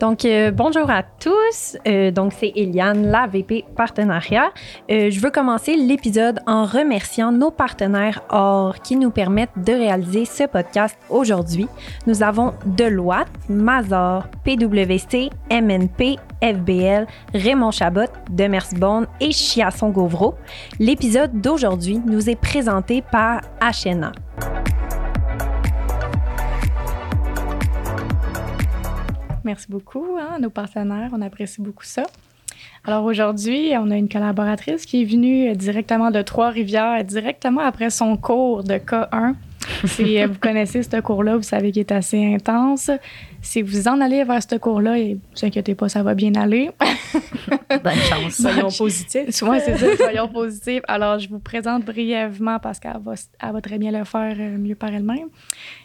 Donc, euh, bonjour à tous. Euh, donc, c'est Eliane, la VP Partenariat. Euh, je veux commencer l'épisode en remerciant nos partenaires OR qui nous permettent de réaliser ce podcast aujourd'hui. Nous avons Deloitte, Mazor, PWC, MNP, FBL, Raymond Chabot, Demers et Chiasson Gauvreau. L'épisode d'aujourd'hui nous est présenté par HNA. Merci beaucoup hein, nos partenaires. On apprécie beaucoup ça. Alors aujourd'hui, on a une collaboratrice qui est venue directement de Trois-Rivières, directement après son cours de K1 si vous connaissez ce cours-là, vous savez qu'il est assez intense. Si vous en allez vers ce cours-là, et vous inquiétez pas, ça va bien aller. Bonne chance. Soyons positifs. Oui, c'est ça, soyons positifs. Alors, je vous présente brièvement, parce qu'elle va, elle va très bien le faire euh, mieux par elle-même,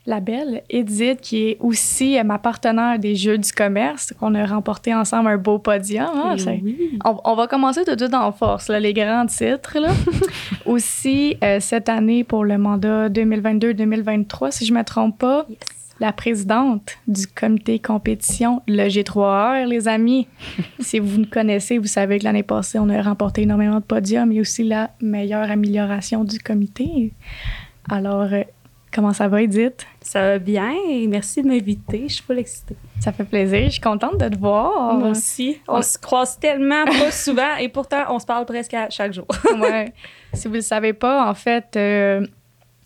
la belle Edith, qui est aussi ma partenaire des Jeux du commerce, qu'on a remporté ensemble un beau podium. Hein, oui. on, va commencer tout de suite en force, là, les grands titres. Là. aussi, euh, cette année, pour le mandat 2022-2023, si je ne me trompe pas, la présidente du comité compétition, le G3R, les amis. si vous nous connaissez, vous savez que l'année passée, on a remporté énormément de podiums et aussi la meilleure amélioration du comité. Alors, euh, comment ça va, Edith? Ça va bien et merci de m'inviter. Je suis full excitée. Ça fait plaisir. Je suis contente de te voir. Moi aussi. On, se croise tellement pas souvent et pourtant, on se parle presque à chaque jour. ouais. Si vous ne le savez pas, en fait, euh,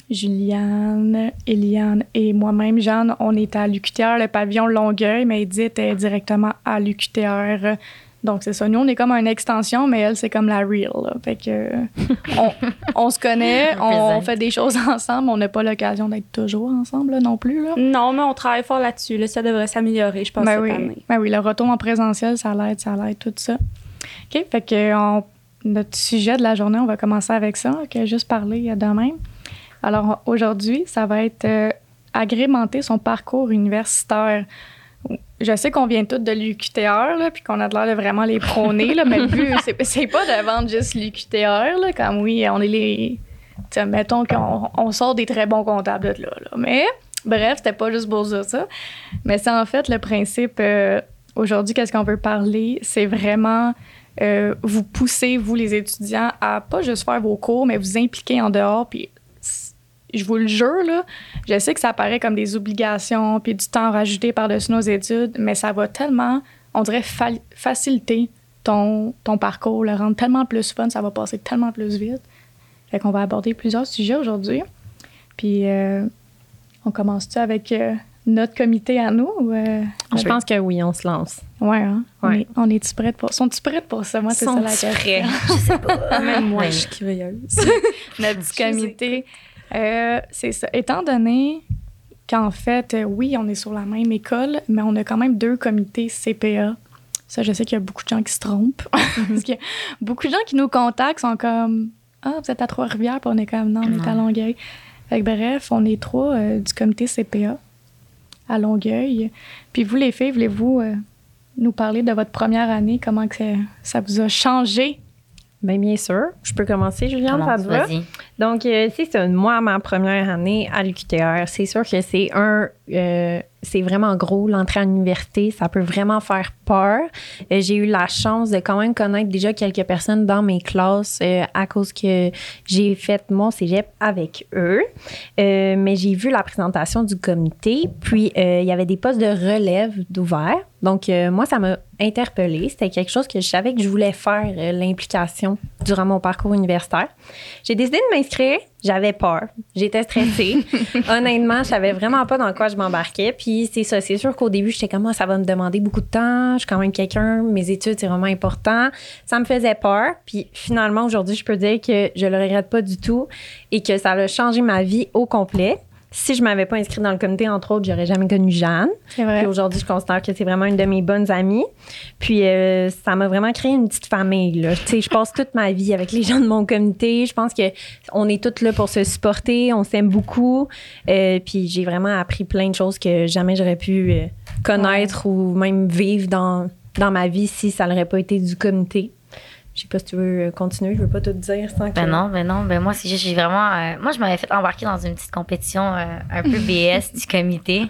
Juliane, Eliane et moi-même, Jeanne, on est à l'UQTR, le pavillon Longueuil, mais Edith est directement à l'UQTR. Donc, c'est ça. Nous, on est comme une extension, mais elle, c'est comme la real. Fait que, on, se connaît, on fait des choses ensemble. On n'a pas l'occasion d'être toujours ensemble non plus. Là. Non, mais on travaille fort là-dessus. Là. Ça devrait s'améliorer, je pense, ben cette oui. année. Ben oui, le retour en présentiel, ça l'aide, ça l'aide, tout ça. OK, fait que notre sujet de la journée, on va commencer avec ça, juste parler de même. Alors aujourd'hui, ça va être euh, agrémenter son parcours universitaire. Je sais qu'on vient tous de l'UQTR, puis qu'on a l'air de vraiment les prôner, là, mais le but, c'est pas de vendre juste l'UQTR, là, comme oui, on est les. Mettons qu'on sort des très bons comptables de là, là. Mais bref, c'était pas juste pour dire ça. Mais c'est en fait le principe. Euh, aujourd'hui, qu'est-ce qu'on veut parler? C'est vraiment euh, vous pousser, vous les étudiants, à pas juste faire vos cours, mais vous impliquer en dehors, puis je vous le jure, là, je sais que ça paraît comme des obligations puis du temps rajouté par-dessus nos études, mais ça va tellement, on dirait, faciliter ton, ton parcours, le rendre tellement plus fun, ça va passer tellement plus vite. Fait qu'on va aborder plusieurs sujets aujourd'hui. Puis, euh, on commence-tu avec euh, notre comité à nous? Euh, je pense que oui, on se lance. Ouais, hein? Ouais. On est, tu prête pour, sont-tu prêtes pour ça? Moi, c'est ça la question. prêts? je sais pas. Même moi, je suis curieuse. notre comité. Euh, c'est ça. Étant donné qu'en fait, euh, oui, on est sur la même école, mais on a quand même deux comités CPA. Ça, je sais qu'il y a beaucoup de gens qui se trompent. Parce qu'il y a beaucoup de gens qui nous contactent sont comme Ah, vous êtes à Trois-Rivières, puis on est comme Non, on est à Longueuil. Fait bref, on est trois euh, du comité CPA à Longueuil. Puis vous, les filles, voulez-vous nous parler de votre première année, comment que ça vous a changé? Bien, bien sûr. Je peux commencer, Juliane, ça va? Donc, euh, c'est moi, ma première année à l'UQTR, c'est sûr que c'est un euh, c'est vraiment gros. L'entrée à l'université, ça peut vraiment faire peur. Euh, j'ai eu la chance de quand même connaître déjà quelques personnes dans mes classes euh, à cause que j'ai fait mon cégep avec eux. Euh, mais j'ai vu la présentation du comité, puis il y avait des postes de relève d'ouvert. Donc, moi, ça m'a interpellée. C'était quelque chose que je savais que je voulais faire, l'implication durant mon parcours universitaire. J'ai décidé de m'inscrire. J'avais peur. J'étais stressée. Honnêtement, je savais vraiment pas dans quoi je m'embarquais. Puis c'est ça, c'est sûr qu'au début, j'étais comme, ah, ça va me demander beaucoup de temps. Je suis quand même quelqu'un. Mes études, c'est vraiment important. Ça me faisait peur. Puis finalement, aujourd'hui, je peux dire que je le regrette pas du tout et que ça a changé ma vie au complet si je m'avais pas inscrite dans le comité, entre autres, j'aurais jamais connu Jeanne. Vrai. Puis aujourd'hui, je considère que c'est vraiment une de mes bonnes amies. Puis euh, ça m'a vraiment créé une petite famille. Là. Tu sais, je passe toute ma vie avec les gens de mon comité. Je pense que on est toutes là pour se supporter. On s'aime beaucoup. Euh, puis j'ai vraiment appris plein de choses que jamais j'aurais pu euh, connaître ou même vivre dans, dans ma vie si ça n'aurait pas été du comité Je sais pas si tu veux continuer, je veux pas tout dire sans Ben non, ben non, ben moi, c'est juste, j'ai vraiment. Euh, moi, je m'avais fait embarquer dans une petite compétition euh, un peu BS du comité.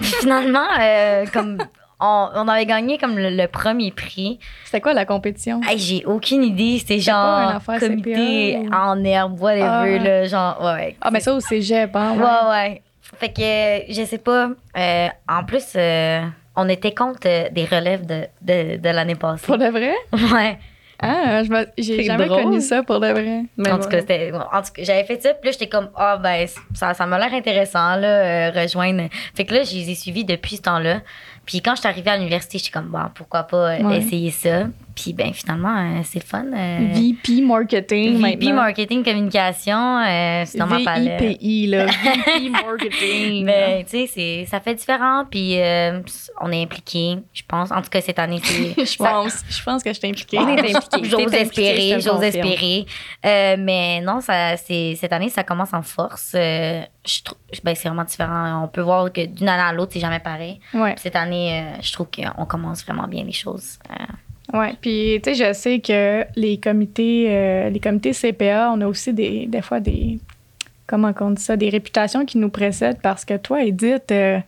Puis finalement, euh, comme. On, on, avait gagné comme le, premier prix. C'était quoi la compétition? Hey, j'ai aucune idée. C'était genre comité en herbe, whatever, ah. là, genre, ouais. Ah, mais ça au cégep, hein? Ouais, ouais. ouais. Fait que, je sais pas. en plus, on était contre des relèves de, de, de l'année passée. Pour de vrai? Ouais. Ah, j'ai jamais connu ça pour de vrai. en, tout cas, en tout cas, j'avais fait ça, puis là, j'étais comme, ah, ben, ça, ça m'a l'air intéressant, là, euh, rejoindre. Fait que là, je les ai suivis depuis ce temps-là. Puis quand je suis arrivée à l'université, j'étais comme, bon, pourquoi pas euh, essayer ça? Puis ben finalement, euh, c'est le fun. Euh, VP Marketing. VP Marketing Communication, c'est dans ma palette. VIPI, là. VP Marketing. ben, tu sais, ça fait différent. Puis on est impliqué, je pense. En tout cas, cette année, c'est. je pense. Je pense que je t'ai impliqué. On est impliqué. J'ose espérer, j'ose espérer. mais non, ça, cette année, ça commence en force. Je ben, c'est vraiment différent. On peut voir que d'une année à l'autre, c'est jamais pareil. Ouais. Cette année, je trouve qu'on commence vraiment bien les choses. Oui, puis tu sais, je sais que les comités, euh, les comités CPA, on a aussi des, des fois des, comment on dit ça, des réputations qui nous précèdent parce que toi, Edith, euh,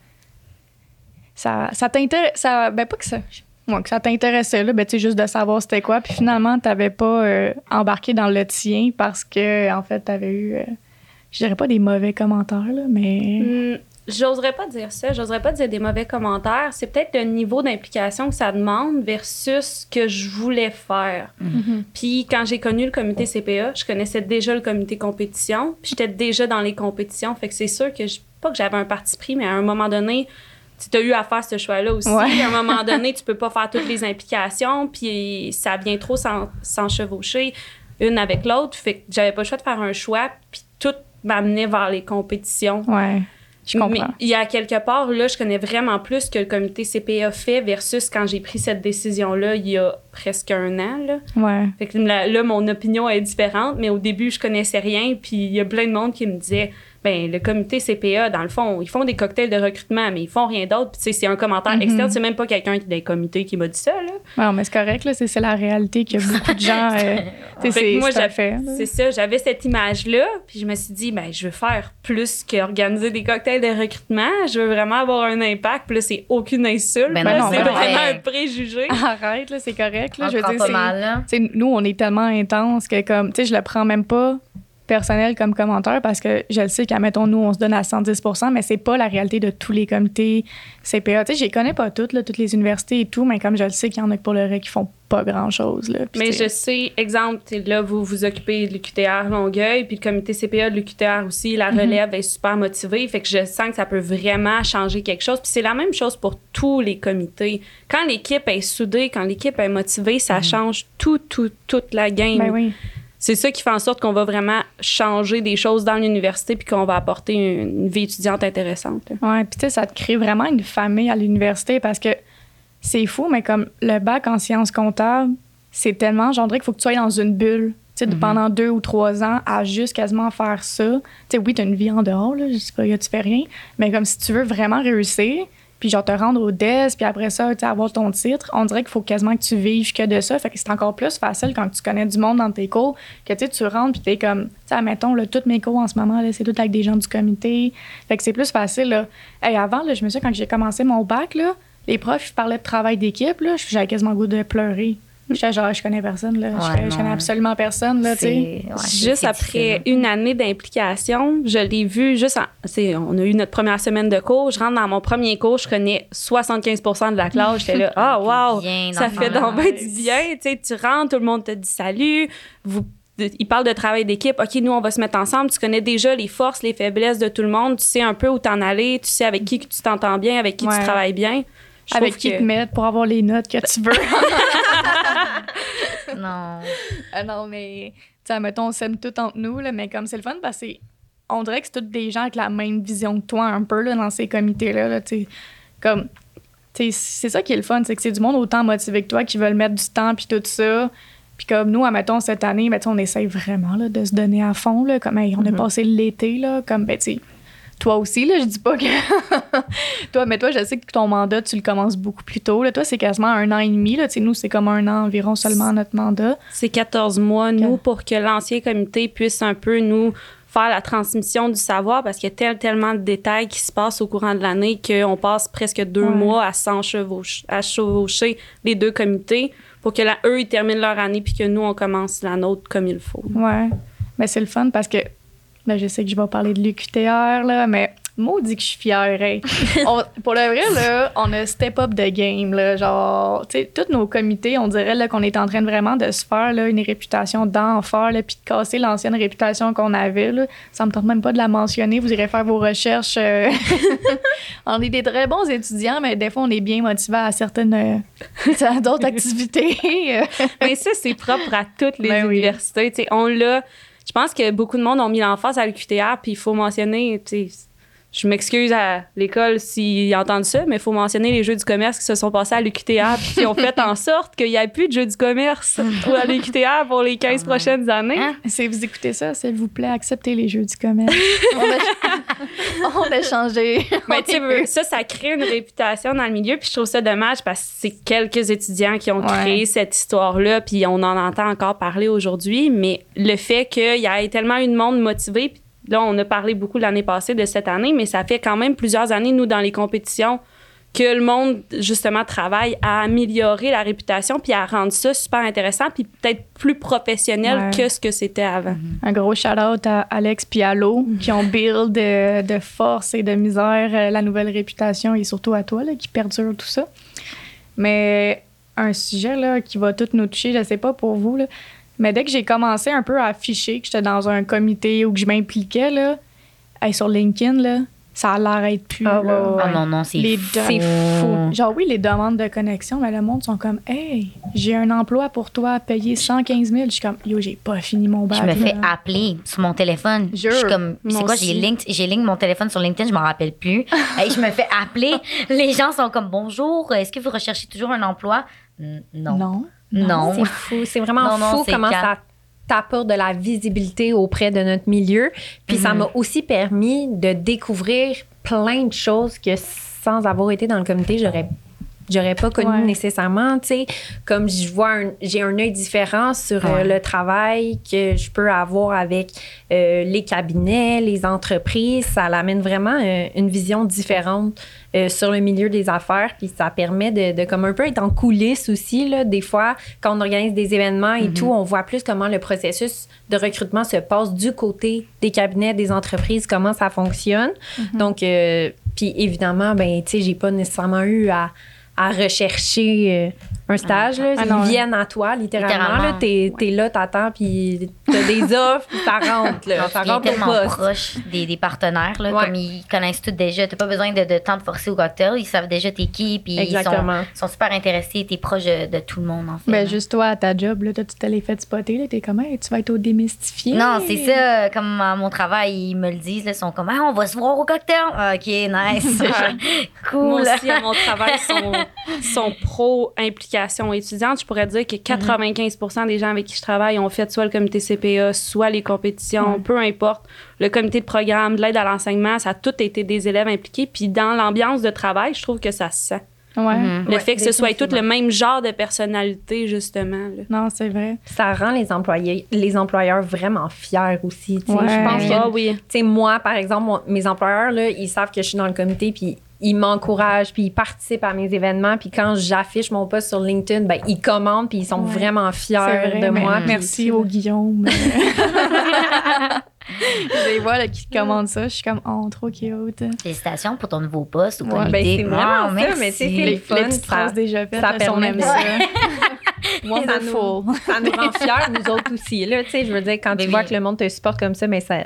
ça, ça t'intéresse, ça, ben pas que ça, moi, que ça t'intéressait, là, ben tu sais, juste de savoir c'était quoi, puis finalement, t'avais pas euh, embarqué dans le tien parce que, en fait, t'avais eu, je dirais pas des mauvais commentaires, là, mais... Mm, J'oserais pas dire ça, j'oserais pas dire des mauvais commentaires. C'est peut-être le niveau d'implication que ça demande versus ce que je voulais faire. Mm-hmm. Puis quand j'ai connu le comité CPA, je connaissais déjà le comité compétition, puis j'étais déjà dans les compétitions. Fait que c'est sûr que, je, pas que j'avais un parti pris, mais à un moment donné, tu as eu à faire ce choix-là aussi. À un moment donné, tu peux pas faire toutes les implications, puis ça vient trop s'enchevaucher une avec l'autre. Fait que j'avais pas le choix de faire un choix, puis tout m'amenait vers les compétitions. Ouais. Mais il y a quelque part, là, je connais vraiment plus que le comité CPA fait versus quand j'ai pris cette décision-là il y a presque un an. Là. Ouais. Fait que là, mon opinion est différente, mais au début, je connaissais rien. Puis il y a plein de monde qui me disait ben le comité CPA, dans le fond, ils font des cocktails de recrutement, mais ils font rien d'autre. Puis c'est un commentaire mm-hmm. externe, c'est même pas quelqu'un des comités qui m'a dit ça. Là. Non, mais c'est correct, là, c'est la réalité que beaucoup de gens. Euh, c'est moi, fait. C'est ça, j'avais cette image-là, puis je me suis dit, ben je veux faire plus qu'organiser des cocktails de recrutement, je veux vraiment avoir un impact. Puis là, c'est aucune insulte, ben c'est vraiment un préjugé. Arrête, là, c'est correct. Là, je veux dire, mal, nous, on est tellement intense que, comme, tu sais, je le prends même pas personnel comme commentaire parce que je le sais qu'à mettons nous on se donne à 110% mais c'est pas la réalité de tous les comités CPA. Tu sais, je les connais pas toutes là, toutes les universités et tout, mais comme je le sais qu'il y en a pour le reste qui font pas grand chose là. mais je sais, exemple, là vous vous occupez de l'UQTR Longueuil, puis le comité CPA de l'UQTR aussi, la mhm. relève est super motivée, fait que je sens que ça peut vraiment changer quelque chose. Puis c'est la même chose pour tous les comités. Quand l'équipe est soudée, quand l'équipe est motivée, ça mhm. change tout, tout, toute la game. Ben oui c'est ça qui fait en sorte qu'on va vraiment changer des choses dans l'université puis qu'on va apporter une, vie étudiante intéressante. Oui, puis tu sais, ça te crée vraiment une famille à l'université parce que c'est fou, mais comme le bac en sciences comptables, c'est tellement, dirais qu'il faut que tu sois dans une bulle. tu sais, mm-hmm. pendant deux ou trois ans à juste quasiment faire ça. Tu sais, oui, tu as une vie en dehors, là, je sais pas, tu fais rien, mais comme si tu veux vraiment réussir, puis genre te rendre au DES, puis après ça, tu avoir ton titre, on dirait qu'il faut quasiment que tu vives que de ça. Fait que c'est encore plus facile quand tu connais du monde dans tes cours, que tu tu rentres, puis t'es comme, tu sais, mettons, là, toutes mes cours en ce moment, c'est tout avec des gens du comité. Fait que c'est plus facile, là. Hey, avant, là, je me souviens, quand j'ai commencé mon bac, là, les profs, ils parlaient de travail d'équipe, là, j'avais quasiment goût de pleurer. Je genre, je connais personne, là. je, connais, absolument personne, là, tu sais. juste après une année d'implication, je l'ai vu juste en, On a eu notre première semaine de cours. Je rentre dans mon premier cours, je connais 75% de la classe. J'étais là, ah, wow, ça fait donc bien du bien. Tu sais, tu rentres, tout le monde te dit salut. Vous il parle de travail d'équipe. OK, nous, on va se mettre ensemble. Tu connais déjà les forces, les faiblesses de tout le monde. Tu sais un peu où t'en aller. Tu sais avec qui tu t'entends bien, avec qui tu travailles bien avec qui te mettre pour avoir les notes que tu veux. non. Ah non, mais, tu sais, mettons, on s'aime tout entre nous, là, mais comme c'est le fun parce qu'on dirait que c'est tous des gens avec la même vision que toi, un peu, là, dans ces comités-là, là, tu sais. Comme, c'est ça qui est le fun, c'est que c'est du monde autant motivé que toi qui veulent mettre du temps puis tout ça. Puis comme nous, admettons, cette année, ben, on essaye vraiment là, de se donner à fond. Là, comme on a mm-hmm. passé l'été, là, comme, ben, tu toi aussi, là, je dis pas que. toi, mais toi, je sais que ton mandat, tu le commences beaucoup plus tôt. Là. Toi, c'est quasiment un an et demi. Là. nous, c'est comme un an environ seulement notre mandat. C'est 14 mois, nous, pour que l'ancien comité puisse un peu nous faire la transmission du savoir parce qu'il y a tellement de détails qui se passent au courant de l'année qu'on passe presque deux mois à chevaucher les deux comités pour que eux, ils terminent leur année puis que nous, on commence la nôtre comme il faut. Ouais. Mais c'est le fun parce que là, je sais que je vais parler de l'UQTR, là, mais maudit que je suis fière. Hein. pour le vrai, là, on a step up de game. Là, genre, tu sais, tous nos comités, on dirait qu'on est en train de vraiment de se faire là, une réputation d'enfer, puis de casser l'ancienne réputation qu'on avait. Là. Ça me tente même pas de la mentionner. Vous irez faire vos recherches. Euh. on est des très bons étudiants, mais des fois, on est bien motivés à certaines euh, d'autres activités. mais ça, c'est propre à toutes les ben universités. On l'a. Je pense que beaucoup de monde ont mis l'emphase à l'UQTR, puis il faut mentionner, je m'excuse à l'école s'ils entendent ça, mais il faut mentionner les jeux du commerce qui se sont passés à l'UQTA puis qui ont fait en sorte qu'il n'y ait plus de jeux du commerce à l'UQTA pour les 15 prochaines années. Hein? Si vous écoutez ça, s'il vous plaît, acceptez les jeux du commerce. on, a, changé. Mais tu ça, ça crée une réputation dans le milieu, puis je trouve ça dommage parce que c'est quelques étudiants qui ont créé cette histoire-là, puis on en entend encore parler aujourd'hui, mais le fait qu'il y ait tellement une monde motivé, Là, on a parlé beaucoup l'année passée de cette année, mais ça fait quand même plusieurs années, nous, dans les compétitions, que le monde, justement, travaille à améliorer la réputation puis à rendre ça super intéressant puis peut-être plus professionnel que ce que c'était avant. Mm-hmm. Un gros shout-out à Alex puis à qui ont build de, de, force et de misère euh, la nouvelle réputation et surtout à toi là, qui perdure tout ça. Mais un sujet là, qui va tout nous toucher, je sais pas pour vous, là, mais dès que j'ai commencé un peu à afficher que j'étais dans un comité ou que je m'impliquais, là, sur LinkedIn, là, ça l'arrête plus. Ah, ah, non, non, c'est fou. Genre, oui, les demandes de connexion, mais le monde sont comme, hey, j'ai un emploi pour toi à payer 115 000. Je suis comme, yo, j'ai pas fini mon bac. Je me fais appeler sur mon téléphone. Je suis comme, c'est quoi, j'ai link, j'ai link mon téléphone sur LinkedIn, je m'en rappelle plus. et je me fais appeler. les gens sont comme, bonjour, est-ce que vous recherchez toujours un emploi? Non. Non. Non. C'est fou. C'est vraiment fou comment ça t'apporte de la visibilité auprès de notre milieu. Puis ça mhm. m'a aussi permis de découvrir plein de choses que sans avoir été dans le comité, j'aurais j'aurais pas connu nécessairement, tu sais, comme je vois j'ai un œil différent sur euh, le travail que je peux avoir avec euh, les cabinets, les entreprises, ça l'amène vraiment euh, une vision différente sur le milieu des affaires, puis ça permet de, comme un peu être en coulisses aussi là, des fois quand on organise des événements et mm-hmm. tout, on voit plus comment le processus de recrutement se passe du côté des cabinets, des entreprises, comment ça fonctionne. Mm-hmm. Donc puis évidemment ben tu sais, j'ai pas nécessairement eu à à rechercher euh, un stage. Là. Ah, ils viennent à toi, littéralement. T'es es là, t'attends, puis t'as des offres, puis ça rentre. Là. ça rentre tellement proche des, des partenaires. Là, Comme ils connaissent tout déjà. T'as pas besoin de, de temps de forcer au cocktail. Ils savent déjà t'es qui, puis ils sont, sont, super intéressés. T'es proche de, tout le monde, en fait. Ben, juste toi, à ta job, là, tu t'es fait spotter. T'es comme, tu vas être au démystifié. Non, c'est ça. Comme à mon travail, ils me le disent. Là, ils sont comme, on va se voir au cocktail. OK, nice. cool. Moi aussi, à mon travail, sont, sont pro-impliqués étudiante, je pourrais dire que 95 des gens avec qui je travaille ont fait soit le comité CPA, soit les compétitions, peu importe. Le comité de programme, de l'aide à l'enseignement, ça a tout été des élèves impliqués. Puis dans l'ambiance de travail, je trouve que ça se sent. Mhm. Le fait que ce soit tout le même genre de personnalité, justement. Non, c'est vrai. Ça rend les employés, les employeurs vraiment fiers aussi. Je pense que, ah oui. moi, par exemple, mes employeurs, là, ils savent que je suis dans le comité, puis ils m'encouragent, puis ils participent à mes événements. Puis quand j'affiche mon post sur LinkedIn, ben, ils commandent, puis ils sont vraiment fiers de moi. Merci au Guillaume. je les vois là, qui commandent ça. Je suis comme, oh, trop cute. Félicitations pour ton nouveau poste au ouais, ben, c'est vraiment ça, mais c'est les fun. Les petites phrases déjà faites, ça permet ça. Moi, ça nous, ça nous rend fiers, nous autres aussi. Là, je veux dire, quand tu vois que le monde te supporte comme ça, mais ça,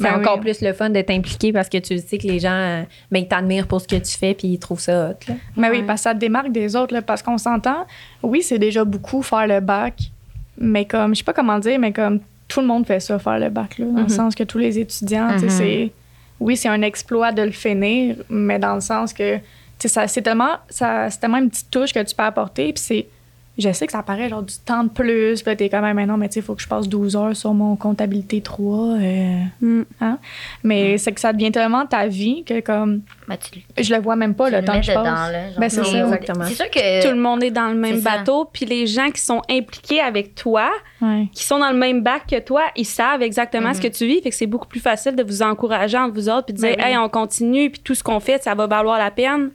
c'est ben encore plus le fun d'être impliqué parce que tu sais que les gens ben, t'admirent pour ce que tu fais puis ils trouvent ça hot. Mais oui, parce que ça te démarque des autres là, parce qu'on s'entend. Oui, c'est déjà beaucoup faire le bac, mais comme, je sais pas comment dire, mais comme tout le monde fait ça, faire le bac, là, dans le mm-hmm. sens que tous les étudiants, mm-hmm. c'est. Oui, c'est un exploit de le finir, mais dans le sens que c'est tellement, ça, c'est tellement une petite touche que tu peux apporter, puis c'est je sais que ça paraît genre du temps de plus. Puis là, t'es quand même, mais non, mais tu sais, il faut que je passe 12 heures sur mon comptabilité 3. Euh, mm. hein? Mais c'est que ça devient tellement ta vie que comme. Ben, je le vois même pas le temps que je passe. ben, c'est ça, exactement. C'est sûr que. Tout le monde est dans le même bateau. Puis les gens qui sont impliqués avec toi, qui sont dans le même bac que toi, ils savent exactement ce mm-hmm. que tu vis. Fait que c'est beaucoup plus facile de vous encourager entre vous autres. Puis de ben dire, hey, on continue. Puis tout ce qu'on fait, ça va valoir la peine.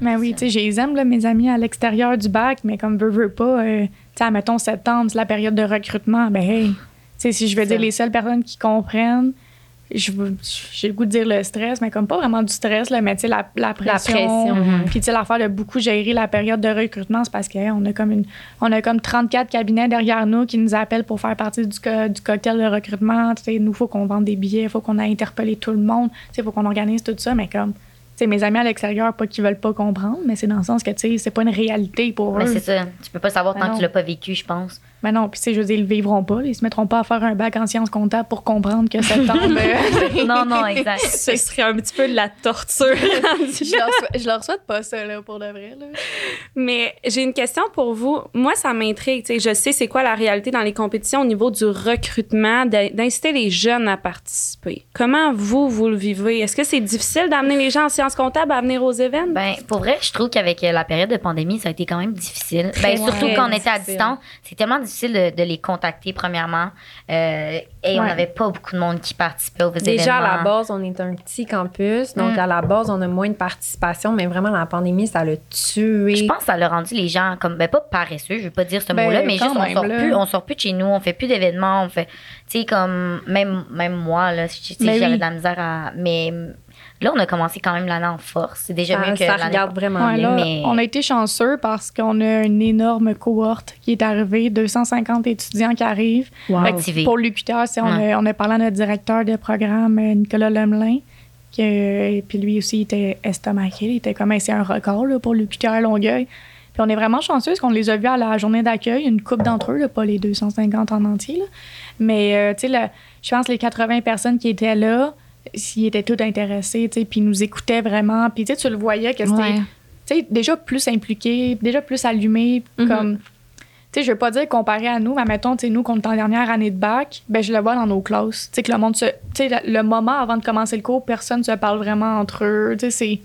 Mais oui, tu sais, j'ai aime, mes amis à l'extérieur du bac, mais comme veux, veux pas, euh, tu sais, mettons septembre, c'est la période de recrutement, ben hey, tu sais, si je veux dire les seules personnes qui comprennent, j'ai le goût de dire le stress, mais comme pas vraiment du stress, là, mais tu sais, la, la, pression. La pression. Mhm. Puis tu sais, l'affaire de beaucoup gérer la période de recrutement, c'est parce qu'on a comme une, on a comme 34 cabinets derrière nous qui nous appellent pour faire partie du, du cocktail de recrutement. Tu sais, nous, faut qu'on vende des billets, il faut qu'on ait interpellé tout le monde, tu sais, faut qu'on organise tout ça, mais comme c'est mes amis à l'extérieur, pas qu'ils veulent pas comprendre, mais c'est dans le sens que, tu sais, c'est pas une réalité pour eux. Mais c'est ça. Tu peux pas savoir tant que tu l'as pas vécu, je pense. Mais non, puis, je veux dire, ils le vivront pas. Ils se mettront pas à faire un bac en sciences comptables pour comprendre que septembre. Euh, non, non, exact. Ce serait un petit peu de la torture. je, leur souhaite, je leur souhaite pas ça, là, pour de vrai. Là. Mais j'ai une question pour vous. Moi, ça m'intrigue. Je sais c'est quoi la réalité dans les compétitions au niveau du recrutement, d'inciter les jeunes à participer. Comment vous, vous le vivez? Est-ce que c'est difficile d'amener les gens en sciences comptables à venir aux événements? Ben, pour vrai, je trouve qu'avec la période de pandémie, ça a été quand même difficile. Ben, surtout quand on était à distance. C'est tellement difficile de, les contacter, premièrement. Euh, et on n'avait pas beaucoup de monde qui participait aux Déjà, événements. Déjà, à la base, on est un petit campus. Donc, mm. à la base, on a moins de participation. Mais vraiment, la pandémie, ça l'a tué. Je pense que ça l'a rendu les gens, comme, ben, pas paresseux, je veux pas dire ce ben, mot-là, mais juste, on sort, plus, on sort plus de chez nous, on fait plus d'événements. On fait, tu sais, comme, même, même moi, là, j'avais de la misère à. Mais Là, on a commencé quand même l'année en force. C'est déjà mieux que Ça regarde vraiment bien. mais... On a été chanceux parce qu'on a une énorme cohorte qui est arrivée, 250 étudiants qui arrivent. Pour l'UQTR, on, a, on a parlé à notre directeur de programme, Nicolas Lemelin. et puis lui aussi, il était estomaqué. Il était comme, c'est un record là, pour l'UQTR Longueuil. Puis on est vraiment chanceux parce qu'on les a vus à la journée d'accueil, une coupe d'entre eux, pas les 250 en entier. Mais, euh, tu sais, je pense les 80 personnes qui étaient là, s'ils étaient tous intéressés, tu sais, puis nous écoutaient vraiment. Puis tu le voyais que c'était déjà plus impliqué, déjà plus allumé, mm-hmm. comme... Tu sais, je veux pas dire comparé à nous, mais mettons, tu sais, nous, qu'on est en dernière année de bac, ben je le vois dans nos classes. Tu sais, que le monde se... Tu sais, le moment avant de commencer le cours, personne se parle vraiment entre eux. Tu sais, c'est...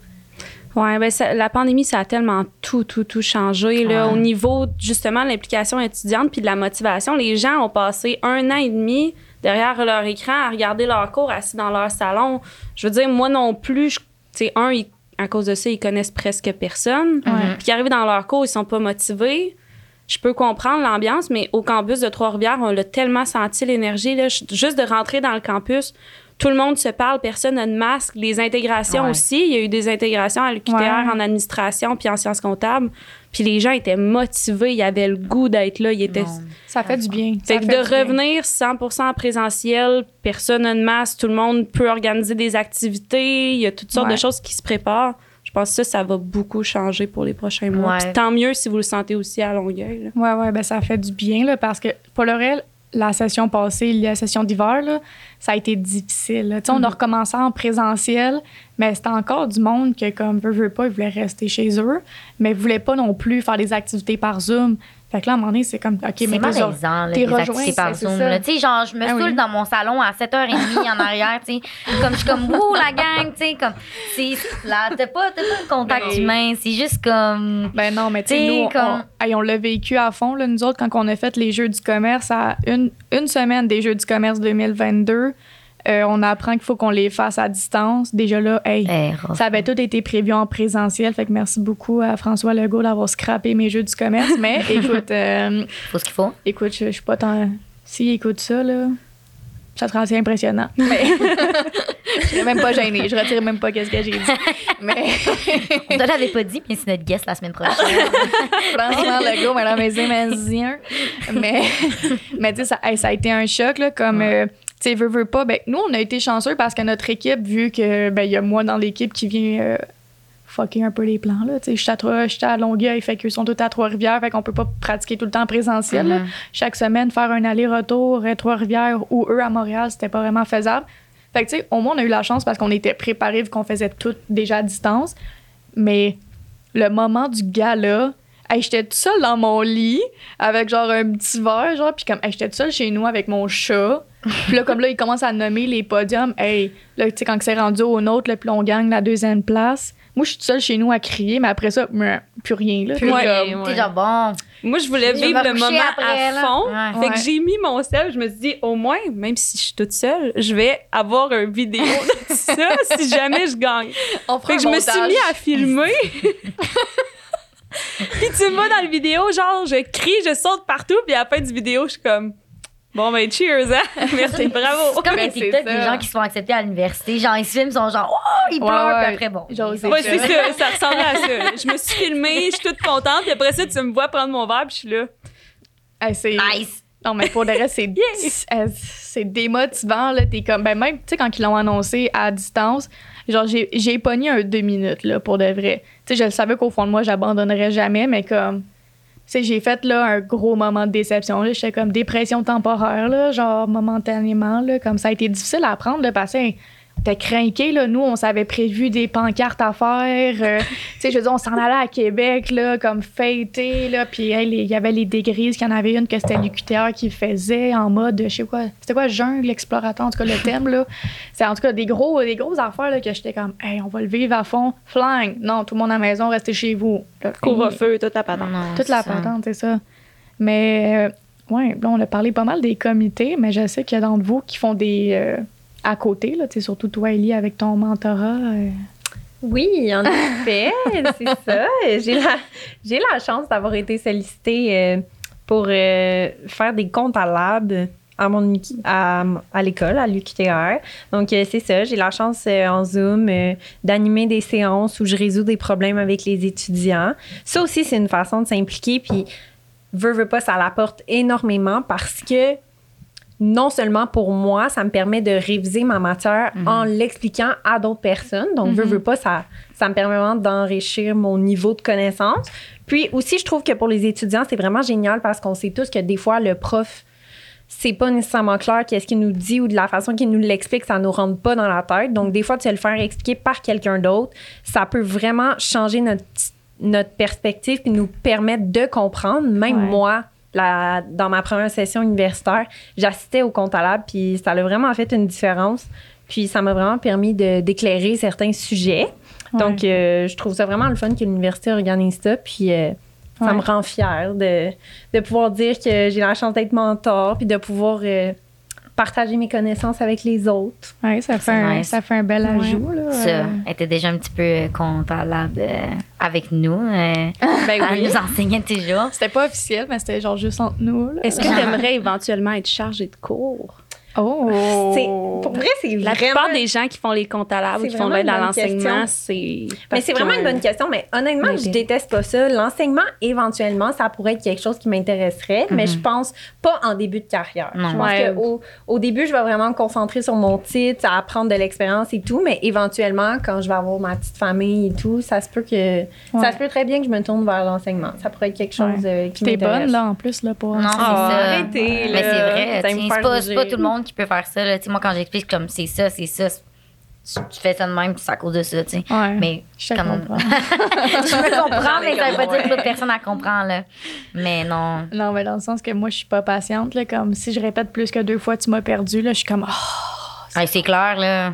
Oui, ben la pandémie, ça a tellement tout, tout, tout changé. Là, Au niveau, justement, de l'implication étudiante puis de la motivation, les gens ont passé un an et demi derrière leur écran à regarder leur cours assis dans leur salon. Je veux dire, moi non plus, tu sais, un, à cause de ça, ils connaissent presque personne. Puis qui arrivent dans leur cours, ils sont pas motivés. Je peux comprendre l'ambiance, mais au campus de Trois-Rivières, on l'a tellement senti l'énergie. Juste de rentrer dans le campus, tout le monde se parle, personne n'a de masque. Les intégrations aussi, il y a eu des intégrations à l'UQTR en administration puis en sciences comptables. Puis les gens étaient motivés, ils avaient le goût d'être là. Ils étaient... Ça fait du bien. Fait que de revenir 100% en présentiel, personne de masque, tout le monde peut organiser des activités, il y a toutes sortes de choses qui se préparent. Je pense que ça, ça va beaucoup changer pour les prochains mois. tant mieux si vous le sentez aussi à Longueuil. Oui, oui, ben ça fait du bien là, parce que pour réel, la session passée, la session d'hiver, ça a été difficile. On a mm-hmm. recommencé en présentiel, mais c'était encore du monde que, comme veut, veut pas, ils voulaient rester chez eux, mais ils voulaient pas non plus faire des activités par Zoom. Fait que là, à un moment donné, c'est comme, OK, mais t'es rejoint. par Zoom. Tu sais, genre, je me ah saoule dans mon salon à 7h30 en arrière, tu sais. Comme, je suis comme, wouh, la gang, tu sais, comme, c'est, là, t'as pas, pas de contact humain, c'est juste comme. Ben non, mais tu sais, nous, comme... on, on l'a vécu à fond, là, nous autres, quand on a fait les Jeux du commerce à une, une semaine des Jeux du commerce 2022. Euh, on apprend qu'il faut qu'on les fasse à distance. Déjà là, hey, eh, ça avait tout été prévu en présentiel. Fait que merci beaucoup à François Legault d'avoir scrappé mes jeux du commerce. Mais écoute. Euh, faut ce qu'il faut. Écoute, je, suis pas tant. S'il écoute ça, là, ça sera assez impressionnant. Mais je serais même pas gênée. Je retire même pas ce que j'ai dit. Mais. On l'avait pas dit, mais c'est notre guest la semaine prochaine. François Legault, madame mes Mais, mais tu sais, ça, ça, a été un choc, là, comme. Euh, tu veux, veux pas, ben, nous, on a été chanceux parce que notre équipe, vu que, ben, il y a moi dans l'équipe qui vient euh, fucker un peu les plans, là. Tu sais, je suis à Longueuil, fait qu'ils sont tous à Trois-Rivières, fait qu'on peut pas pratiquer tout le temps présentiel, mm-hmm. Chaque semaine, faire un aller-retour à Trois-Rivières ou eux à Montréal, c'était pas vraiment faisable. Fait que, tu sais, au moins, on a eu la chance parce qu'on était préparés vu qu'on faisait tout déjà à distance. Mais le moment du gala, j'étais toute seule dans mon lit avec genre un petit verre, genre, puis comme, j'étais toute seule chez nous avec mon chat. puis là, comme là, il commence à nommer les podiums. Hey, là, tu sais, quand c'est rendu au nôtre, là, puis on gagne la deuxième place. Moi, je suis toute seule chez nous à crier, mais après ça, plus rien. Là. Plus rien. T'es genre bon. Moi, je voulais vivre le moment à fond. Fait que j'ai mis mon sel. Je me suis dit, au moins, même si je suis toute seule, je vais avoir une vidéo de ça si jamais je gagne. fait que je me suis mis à filmer. puis tu me vois dans la vidéo, genre, je crie, je saute partout, puis à la fin du vidéo, je suis comme. Bon, ben, cheers, hein? Merci, bravo. C'est comme les TikTok des gens qui se font accepter à l'université. Genre, ils se filment, ils sont genre, oh, ils pleurent, puis après, bon. ouais, c'est ça. Ça ressemblait à ça. Je me suis filmée, je suis toute contente, puis après ça, tu me vois prendre mon verre, puis je suis là. c'est. Nice. Non, mais pour le reste, c'est c'est démotivant. Là. T'es comme, ben, même, tu sais, quand ils l'ont annoncé à distance, genre, j'ai pogné un deux minutes, là, pour de vrai. Tu sais, je savais qu'au fond de moi, j'abandonnerais jamais, mais comme, sais, j'ai fait là un gros moment de déception. J'étais comme dépression temporaire, là, genre momentanément. Là, comme ça a été difficile à prendre, de passer t'es craqué, là. Nous, on s'avait prévu des pancartes à faire. Euh, tu sais, je veux dire, on s'en allait à Québec, là, comme fêté, là. Puis il y avait les dégrises, qu'il y en avait une que c'était l'UQTR qui faisait en mode, je sais quoi, c'était quoi, jungle, explorateur, en tout cas, le thème, là. C'est en tout cas des gros, des grosses affaires, là, que j'étais comme, hey, on va le vivre à fond. Flying. Non, tout le monde à la maison, restez chez vous. Couvre-feu, toute la patente. toute la patente, c'est ça. Mais, euh, ouais, là, on a parlé pas mal des comités, mais je sais qu'il y a d'entre vous qui font des. Euh, à côté, là, surtout toi, Ellie, avec ton mentorat. Euh. Oui, en effet, c'est ça. J'ai la, la chance d'avoir été sollicitée euh, pour euh, faire des comptes à lab à, mon, à, à l'école, à l'UQTR. Donc, c'est ça. J'ai la chance en Zoom d'animer des séances où je résous des problèmes avec les étudiants. Ça aussi, c'est une façon de s'impliquer. Puis, veux, veux pas, ça l'apporte énormément parce que non seulement pour moi, ça me permet de réviser ma matière mhm. en l'expliquant à d'autres personnes. Donc, je veux, mhm. pas, ça, ça me permet vraiment d'enrichir mon niveau de connaissance. Puis aussi, je trouve que pour les étudiants, c'est vraiment génial parce qu'on sait tous que des fois, le prof, c'est pas nécessairement clair qu'est-ce qu'il nous dit ou de la façon qu'il nous l'explique, ça nous rentre pas dans la tête. Donc, des fois, tu vas le faire expliquer par quelqu'un d'autre. Ça peut vraiment changer notre, notre perspective puis nous permettre de comprendre. Même moi, dans ma première session universitaire, j'assistais au compte à lab, puis ça a vraiment fait une différence. Puis ça m'a vraiment permis d'éclairer certains sujets. Donc, euh, je trouve ça vraiment le fun que l'université organise ça. Puis euh, ça me rend fière de, de, pouvoir dire que j'ai la chance d'être mentor, puis de pouvoir euh, partager mes connaissances avec les autres. Oui, ça, fait un, ça fait un bel ajout. Là, ça, était déjà un petit peu comptable avec nous. Euh, ben oui. nous enseignait toujours. C'était pas officiel, mais c'était genre juste entre nous. Est-ce que tu aimerais éventuellement être chargé de cours? Oh! Pour vrai, c'est La plupart des gens qui font les comptes à ou qui font l'aide à l'enseignement, c'est. Mais c'est vraiment une bonne question. Mais honnêtement, je déteste pas ça. L'enseignement, éventuellement, ça pourrait être quelque chose qui m'intéresserait, mais je mhm. pense pas en début de carrière. Je pense qu'au au début, je vais vraiment me concentrer sur mon titre, à apprendre de l'expérience et tout, mais éventuellement, quand je vais avoir ma petite famille et tout, ça se peut que. Ça se peut très bien que je me tourne vers l'enseignement. Ça pourrait être quelque chose euh, qui m'intéresse. T'es bonne, là, en plus, là, pour. Non, c'est ah, ça. Arrêtez, Mais c'est vrai. C'est pas tout le monde qui peut faire ça. Là. Moi, quand j'explique comme c'est ça, c'est ça, tu fais ça de même, c'est à cause de ça, mais je comprends. je me comprends, mais ça veut pas dire que l'autre personne la comprend, là. Mais non. Non, mais dans le sens que moi, je suis pas patiente, là. Comme si je répète plus que deux fois, tu m'as perdu, là, je suis comme, oh, c'est clair, là.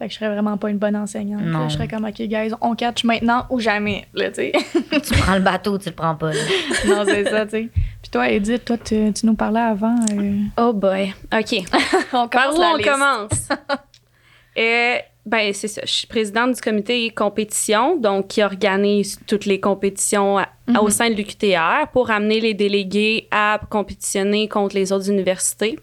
Fait que je serais vraiment pas une bonne enseignante. Je serais comme, OK, guys, on catch maintenant ou jamais, là, tu sais. tu prends le bateau, tu le prends pas, non, c'est ça, tu sais. Puis toi, Edith, toi, tu, nous parlais avant. Euh, oh boy. OK. on Par où on commence? Et, euh, ben, c'est ça. Je suis présidente du comité compétition, donc qui organise toutes les compétitions au mhm. sein de l'UQTR pour amener les délégués à compétitionner contre les autres universités.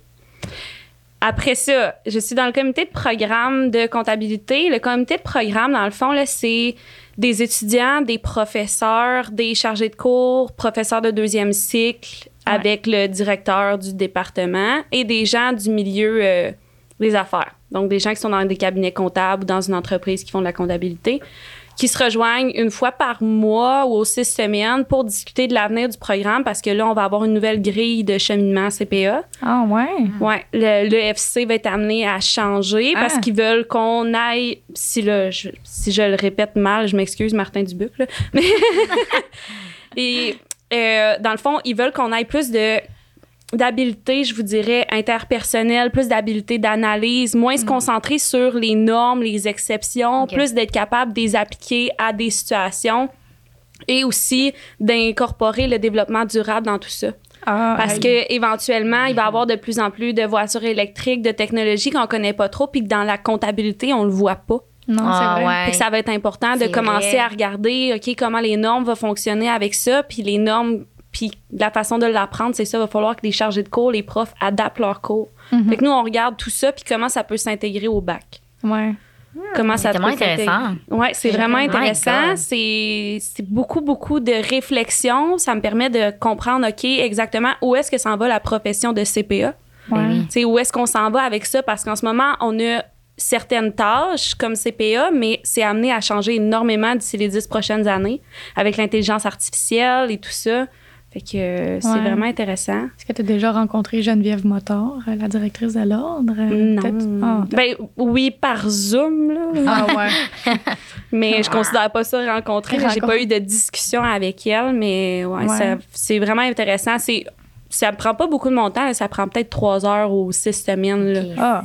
Après ça, je suis dans le comité de programme de comptabilité. Le comité de programme, dans le fond, c'est des étudiants, des professeurs, des chargés de cours, professeurs de deuxième cycle avec le directeur du département et des gens du milieu euh, des affaires. Donc, des gens qui sont dans des cabinets comptables ou dans une entreprise qui font de la comptabilité qui se rejoignent une fois par mois ou aux six semaines pour discuter de l'avenir du programme parce que là, on va avoir une nouvelle grille de cheminement CPA. Ah ouais? Ouais. Le, FC va être amené à changer parce ah. qu'ils veulent qu'on aille, si, là, je, si je le répète mal, je m'excuse, Martin Dubuc, là, mais Et euh, dans le fond, ils veulent qu'on ait plus de d'habileté, je vous dirais, interpersonnelle, plus d'habileté d'analyse, moins se mm. concentrer sur les normes, les exceptions, plus d'être capable de les appliquer à des situations et aussi d'incorporer le développement durable dans tout ça. Ah, Parce que éventuellement, il va y avoir de plus en plus de voitures électriques, de technologies qu'on connaît pas trop, puis que dans la comptabilité, on le voit pas. Non, c'est ah, vrai. ça va être important de commencer à regarder, OK, comment les normes vont fonctionner avec ça, puis les normes, puis la façon de l'apprendre, c'est ça, il va falloir que les chargés de cours, les profs adaptent leurs cours. Mhm. Fait que nous, on regarde tout ça, puis comment ça peut s'intégrer au bac. Ouais. Comment ça C'est vraiment intéressant. Oui, c'est vraiment intéressant. C'est beaucoup, beaucoup de réflexion. Ça me permet de comprendre, OK, exactement où est-ce que s'en va la profession de CPA. Ouais. Où est-ce qu'on s'en va avec ça? Parce qu'en ce moment, on a certaines tâches comme CPA, mais c'est amené à changer énormément d'ici les dix prochaines années avec l'intelligence artificielle et tout ça. Fait que euh, c'est vraiment intéressant. Est-ce que tu as déjà rencontré Geneviève Motor, euh, la directrice de l'ordre? Non. Ah, ben, oui, par Zoom, là. Ah ouais. mais je considère pas ça rencontrer. J'ai pas eu de discussion avec elle, mais ouais, c'est vraiment intéressant. C'est ça prend pas beaucoup de mon temps, ça prend peut-être trois heures ou six semaines. Ah.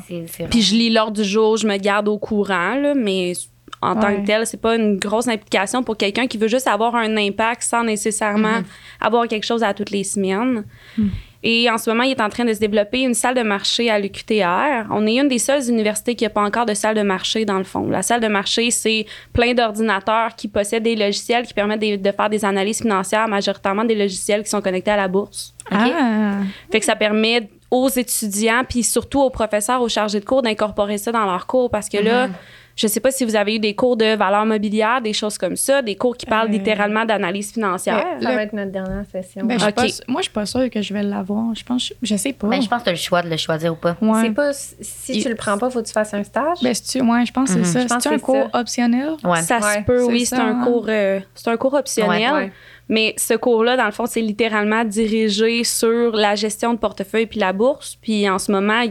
Puis je lis l'ordre du jour, je me garde au courant, là, mais en tant que tel, c'est pas une grosse implication pour quelqu'un qui veut juste avoir un impact sans nécessairement mhm. avoir quelque chose à toutes les semaines. Mhm. Et en ce moment, il est en train de se développer une salle de marché à l'UQTR. On est une des seules universités qui n'a pas encore de salle de marché, dans le fond. La salle de marché, c'est plein d'ordinateurs qui possèdent des logiciels qui permettent de, faire des analyses financières, majoritairement des logiciels qui sont connectés à la bourse. Ah. Fait que ça permet aux étudiants, puis surtout aux professeurs, aux chargés de cours, d'incorporer ça dans leurs cours parce que là, mhm. Je ne sais pas si vous avez eu des cours de valeur mobilière, des choses comme ça, des cours qui parlent euh, littéralement d'analyse financière. ça va être notre dernière session. Ben, moi, je ne suis pas sûre que je vais l'avoir. Je pense, je sais pas. Ben, je pense que tu as le choix de le choisir ou pas. Ouais. C'est pas si tu tu le prends pas, faut que tu fasses un stage? Ben, tu, ouais, je pense que c'est mhm. ça. C'est un cours optionnel? Ça se peut, oui, c'est un cours, euh, c'est un cours optionnel. Mais ce cours-là, dans le fond, c'est littéralement dirigé sur la gestion de portefeuille puis la bourse. Puis en ce moment,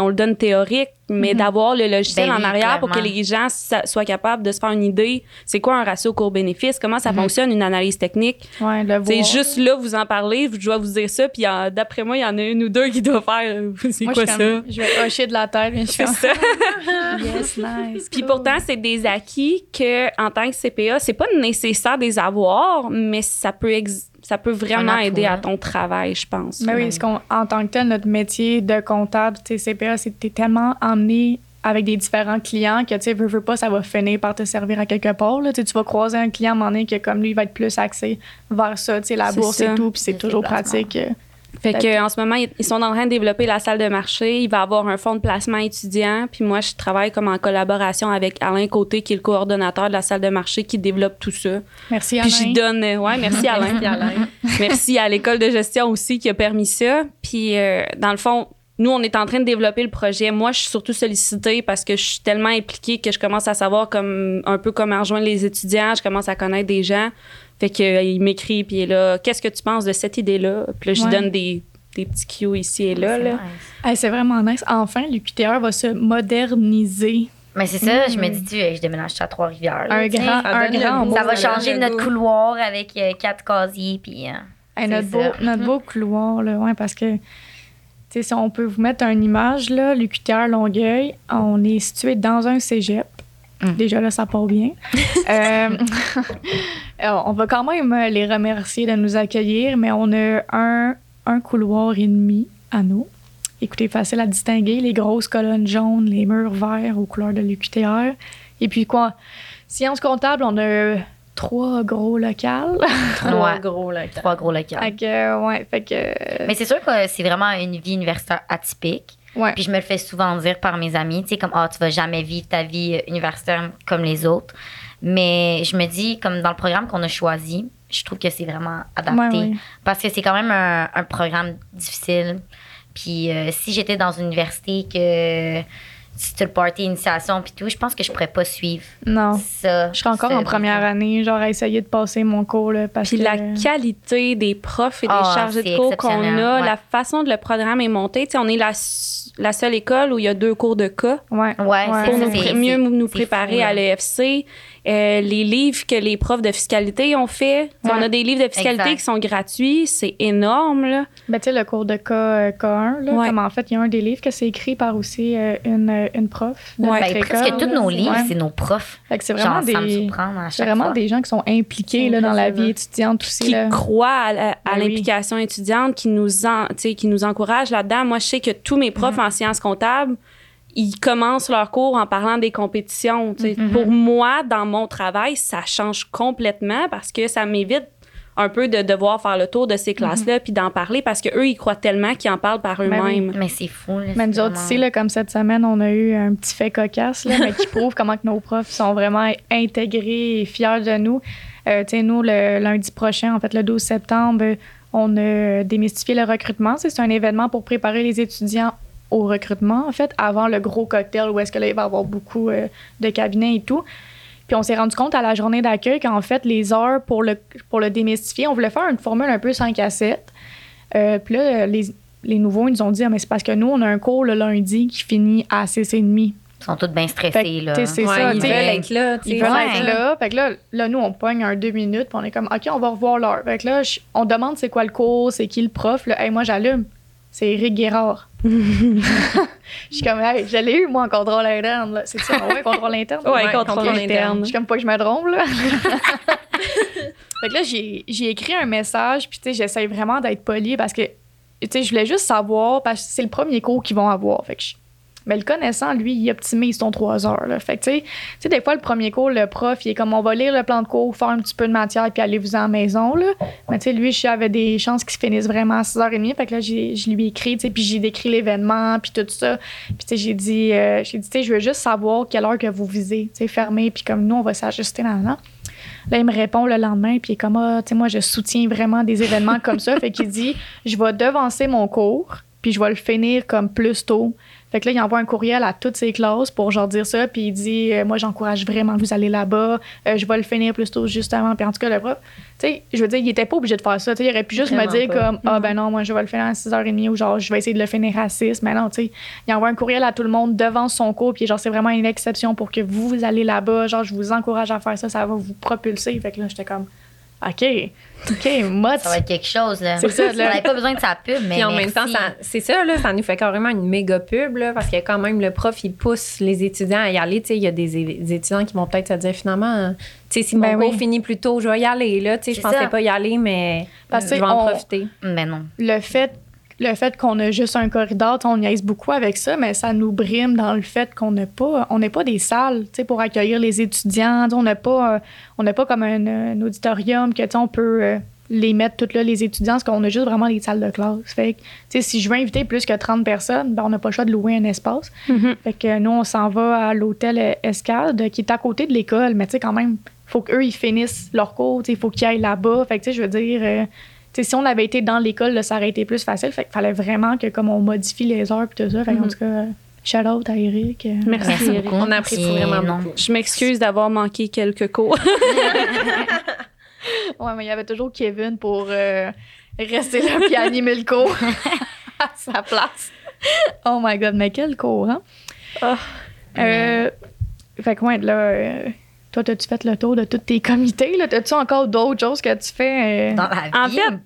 on le donne théorique, mais mhm. d'avoir le logiciel ben en arrière pour que les gens soient capables de se faire une idée, c'est quoi un ratio court-bénéfice, comment ça mhm. fonctionne une analyse technique. c'est juste là, vous en parlez, je dois vous dire ça, puis d'après moi, il y en a une ou deux qui doivent faire, euh, c'est quoi ça? je vais hocher de la tête, bien sûr. ça. yes, nice. Puis pourtant, c'est des acquis que, en tant que CPA, c'est pas nécessaire de les avoir, mais ça peut exister ça peut vraiment aider à ton travail, je pense. Mais oui, parce en tant que tel, notre métier de comptable, CPA, c'est tellement emmené avec des différents clients que tu sais, veux, veux pas, ça va finir par te servir à quelque part. Là. Tu vas croiser un client à un moment donné que comme lui, il va être plus axé vers ça, tu sais, la bourse et tout, puis c'est toujours pratique. Euh, fait que en ce moment, ils sont en train de développer la salle de marché. Il va avoir un fonds de placement étudiant. Puis moi, je travaille comme en collaboration avec Alain Côté, qui est le coordonnateur de la salle de marché, qui développe tout ça. Merci Alain. Puis je donne, euh, ouais, merci Alain. merci Alain. merci à l'école de gestion aussi qui a permis ça. Puis euh, dans le fond, nous, on est en train de développer le projet. Moi, je suis surtout sollicitée parce que je suis tellement impliquée que je commence à savoir comme un peu comment rejoindre les étudiants. Je commence à connaître des gens. Fait qu'il euh, m'écrit, puis il est là, qu'est-ce que tu penses de cette idée-là? Puis là, je donne des, des petits cues ici et là. là. c'est vraiment nice. Enfin, l'UQTR va se moderniser. Mais c'est ça, je me mm. dis, tu, je déménage à Trois-Rivières. Un grand, un grand Ça va changer notre couloir avec euh, quatre casiers, puis... Euh, notre, beau, notre beau couloir, là, ouais, parce que si on peut vous mettre une image, là, l'UQTR Longueuil, on est situé dans un cégep. Mm. Déjà là, ça part bien. Euh, on va quand même les remercier de nous accueillir, mais on a un, un couloir et demi à nous. Écoutez, facile à distinguer, les grosses colonnes jaunes, les murs verts aux couleurs de l'UQTR. Et puis quoi? Sciences comptables, on a trois gros locales. trois gros locales. Trois gros locales. ouais, fait que... Mais c'est sûr que c'est vraiment une vie universitaire atypique. Ouais. Puis je me le fais souvent dire par mes amis, tu sais, comme, ah, tu vas jamais vivre ta vie universitaire comme les autres. Mais je me dis, comme dans le programme qu'on a choisi, je trouve que c'est vraiment adapté. Parce que c'est quand même un, programme difficile. Puis euh, si j'étais dans une université que c'était le party initiation puis tout, je pense que je pourrais pas suivre. Non. Ça. Je serais encore en première année, genre à essayer de passer mon cours là, parce puis la qualité des profs et des ah, chargés de cours qu'on a, la façon dont le programme est monté, tu sais, on est la la seule école où il y a deux cours de cas. Ouais. Ouais, Pour mieux nous préparer fou, à l'EFC. Euh, les livres que les profs de fiscalité ont fait. On a des livres de fiscalité Exact. qui sont gratuits. C'est énorme, là. Ben, tu sais, le cours de K, euh, K1, là, Ouais. comme en fait, il y a un des livres que c'est écrit par aussi euh, une, euh, une prof. de Ouais. Ben, presque tous là. nos livres, Ouais. c'est nos profs. Fait que c'est vraiment Genre, ça me des. surprend à C'est chaque vraiment fois. des gens qui sont impliqués là, dans la vie étudiante aussi. qui Là. croient à, Ben oui. l'implication étudiante, qui nous, en, tu sais, qui nous encouragent là-dedans. Moi, je sais que tous mes profs en sciences comptables, ils commencent leur cours en parlant des compétitions. Mm-hmm. Pour moi, dans mon travail, ça change complètement parce que ça m'évite un peu de devoir faire le tour de ces classes-là puis d'en parler parce qu'eux, ils croient tellement qu'ils en parlent par. Ben oui. eux-mêmes. Mais c'est fou. Là, Mais nous autres, vraiment- ici, là, comme cette semaine, on a eu un petit fait cocasse, là, mais qui prouve comment que nos profs sont vraiment intégrés et fiers de nous. Euh, tu sais, nous, le lundi prochain, en fait, le 12 septembre, on a démystifié le recrutement. C'est un événement pour préparer les étudiants au recrutement, en fait, avant le gros cocktail où est-ce que là, il va y avoir beaucoup euh, de cabinets et tout. Puis on s'est rendu compte à la journée d'accueil qu'en fait, les heures pour le, pour le démystifier, on voulait faire une formule un peu 5 à 7. Euh, puis là, les, les nouveaux, ils nous ont dit, ah, mais c'est parce que nous, on a un cours le lundi qui finit à 6h30. Ils sont tous bien stressés. que, là. c'est Ouais, ça, ils veulent être là. Ils veulent Ouais. être là. Fait que là, là, nous, on pogne un deux minutes, puis on est comme, OK, on va revoir l'heure. Fait que là, je- on demande c'est quoi le cours, c'est qui le prof. Là, hey, moi, j'allume. C'est Eric Guérard. Je suis comme, hey, je l'ai eu, moi, en contrôle interne. là. C'est ça, ouais, contrôle interne? Ouais, Ouais, contrôle contrôle interne. Je suis comme pas que je me trompe, là. fait que là, j'ai j'ai écrit un message, puis tu sais, j'essaie vraiment d'être poli parce que, tu sais, je voulais juste savoir, parce que c'est le premier cours qu'ils vont avoir. Fait que je- mais le connaissant, lui, il optimise ton 3 heures. Là. Fait que, tu sais, des fois, le premier cours, le prof, il est comme, on va lire le plan de cours, faire un petit peu de matière, puis allez-vous en maison, là. Mais, tu sais, lui, je avait des chances qu'il se finisse vraiment à 6h30. Fait que là, je lui ai écrit, tu sais, puis j'ai décrit l'événement, puis tout ça. Puis, tu sais, j'ai dit, euh, j'ai dit, tu sais, je veux juste savoir quelle heure que vous visez, tu sais, fermé, puis comme nous, on va s'ajuster là-dedans. Là, il me répond le lendemain, puis il est comme, ah, tu sais, moi, je soutiens vraiment des événements comme ça. Fait qu'il dit, je vais devancer mon cours, puis je vais le finir comme plus tôt. Fait que là, il envoie un courriel à toutes ses classes pour genre dire ça, puis il dit, euh, moi, j'encourage vraiment que vous allez là-bas, Euh, je vais le finir plus tôt, justement. Puis en tout cas, le prof, tu sais, je veux dire, il était pas obligé de faire ça. Tu sais, il aurait pu juste me dire pas. comme, ah, ben non, moi, je vais le finir à 6h30 ou genre, je vais essayer de le finir à 6. Mais non, tu sais, il envoie un courriel à tout le monde devant son cours, puis genre, c'est vraiment une exception pour que vous, vous allez là-bas. Genre, je vous encourage à faire ça, ça va vous propulser. Fait que là, j'étais comme, OK, OK, moi, Ça va être quelque chose. là. C'est ça, On là. n'avait pas besoin de sa pub, mais. Puis en merci. même temps, ça- c'est ça, là, ça nous fait carrément une méga pub, là, parce que quand même, le prof, il pousse les étudiants à y aller. Tu sais, il y a des, étudiants qui vont peut-être se dire, finalement, tu sais, si mon Ben cours oui. finit plus tôt, je vais y aller, là. Tu sais, je pensais ça. pas y aller, mais Parce que je vais en on- profiter. Mais non. le fait le fait qu'on a juste un corridor, on niaise beaucoup avec ça, mais ça nous brime dans le fait qu'on n'a pas, on n'est pas des salles, pour accueillir les étudiants. Tu sais, On n'a pas, euh, on n'a pas comme un, un auditorium que, on peut euh, les mettre toutes là, les étudiants, parce qu'on a juste vraiment les salles de classe. Fait que, si je veux inviter plus que 30 personnes, ben, on n'a pas le choix de louer un espace. Mhm. Fait que nous, on s'en va à l'hôtel euh, Escade, qui est à côté de l'école, mais tu sais, quand même, faut qu'eux, ils finissent leur cours, il faut qu'ils aillent là-bas. Fait que, tu sais, je veux dire, euh, si on avait été dans l'école, là, ça aurait été plus facile. Fait qu'il fallait vraiment que, comme on modifie les heures et tout ça. Fait qu'en tout cas, shout out à Eric. Merci. Merci Eric. beaucoup. On apprécie Puis, vraiment non. beaucoup. Je m'excuse d'avoir manqué quelques cours. Ouais, mais il y avait toujours Kevin pour euh, rester là puis animer le cours à sa place. Oh my god, mais quel cours, hein? Ah. Euh, fait que, ouais, là, euh, toi, t'as-tu fait le tour de tous tes comités? Là? T'as-tu encore d'autres choses que tu fais? euh? Dans la En fait,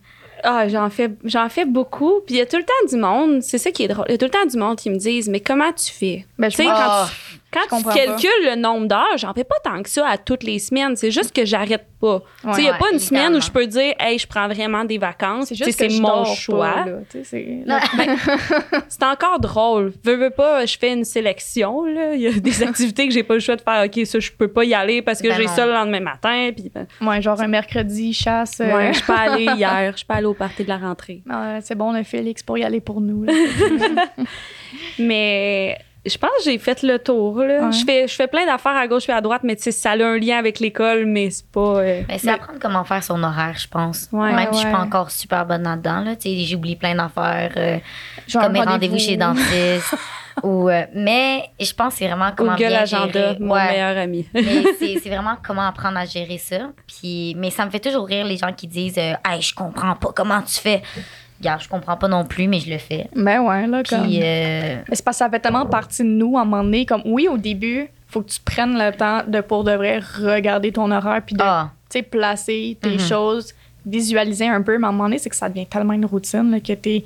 ah, j'en fais, j'en fais beaucoup. Puis il y a tout le temps du monde. C'est ça qui est drôle. Il y a tout le temps du monde qui me disent Mais comment tu fais Ben, je Tu sais, pense- quand Ah, tu, quand je tu calcules le nombre d'heures, j'en fais pas tant que ça à toutes les semaines. C'est juste que j'arrête pas. Il y a Ouais, pas une semaine où je peux dire Hey, je prends vraiment des vacances. c'est juste que c'est mon choix. Sais, c'est- encore drôle. Veux, veux pas, je fais une sélection. Là. Il y a des activités que j'ai pas le choix de faire. OK, ça, je peux pas y aller parce que Ben j'ai ça le lendemain matin. Puis, ben, Ouais, genre un mercredi, chasse. euh, ouais, je suis pas allée hier. Je suis pas allée au party de la rentrée. euh, c'est bon, le Félix pour y aller pour nous. Mais je pense que j'ai fait le tour. Là. Ouais. Je, fais, je fais plein d'affaires à gauche et à droite, mais tu sais, ça a un lien avec l'école, mais c'est pas. euh, Ben, c'est Mais- apprendre comment faire son horaire, je pense. Ouais. Même si je suis pas encore super bonne là-dedans. Là, Tu sais, j'oublie plein d'affaires, euh, comme mes rendez-vous chez dentiste. ou, euh, mais je pense que c'est vraiment comment Google bien Agenda, gérer. mon Ouais. meilleur ami. mais c'est c'est vraiment comment apprendre à gérer ça. Puis, mais ça me fait toujours rire les gens qui disent euh, Hey, je comprends pas comment tu fais. Je comprends pas non plus, mais je le fais. Ben ouais, là, comme. Euh, c'est parce que ça fait tellement partie de nous à un moment donné. Comme, oui, au début, faut que tu prennes le temps de pour de vrai regarder ton horaire puis de ah. placer tes mm-hmm. choses, visualiser un peu. Mais à un moment donné, c'est que ça devient tellement une routine là, que t'es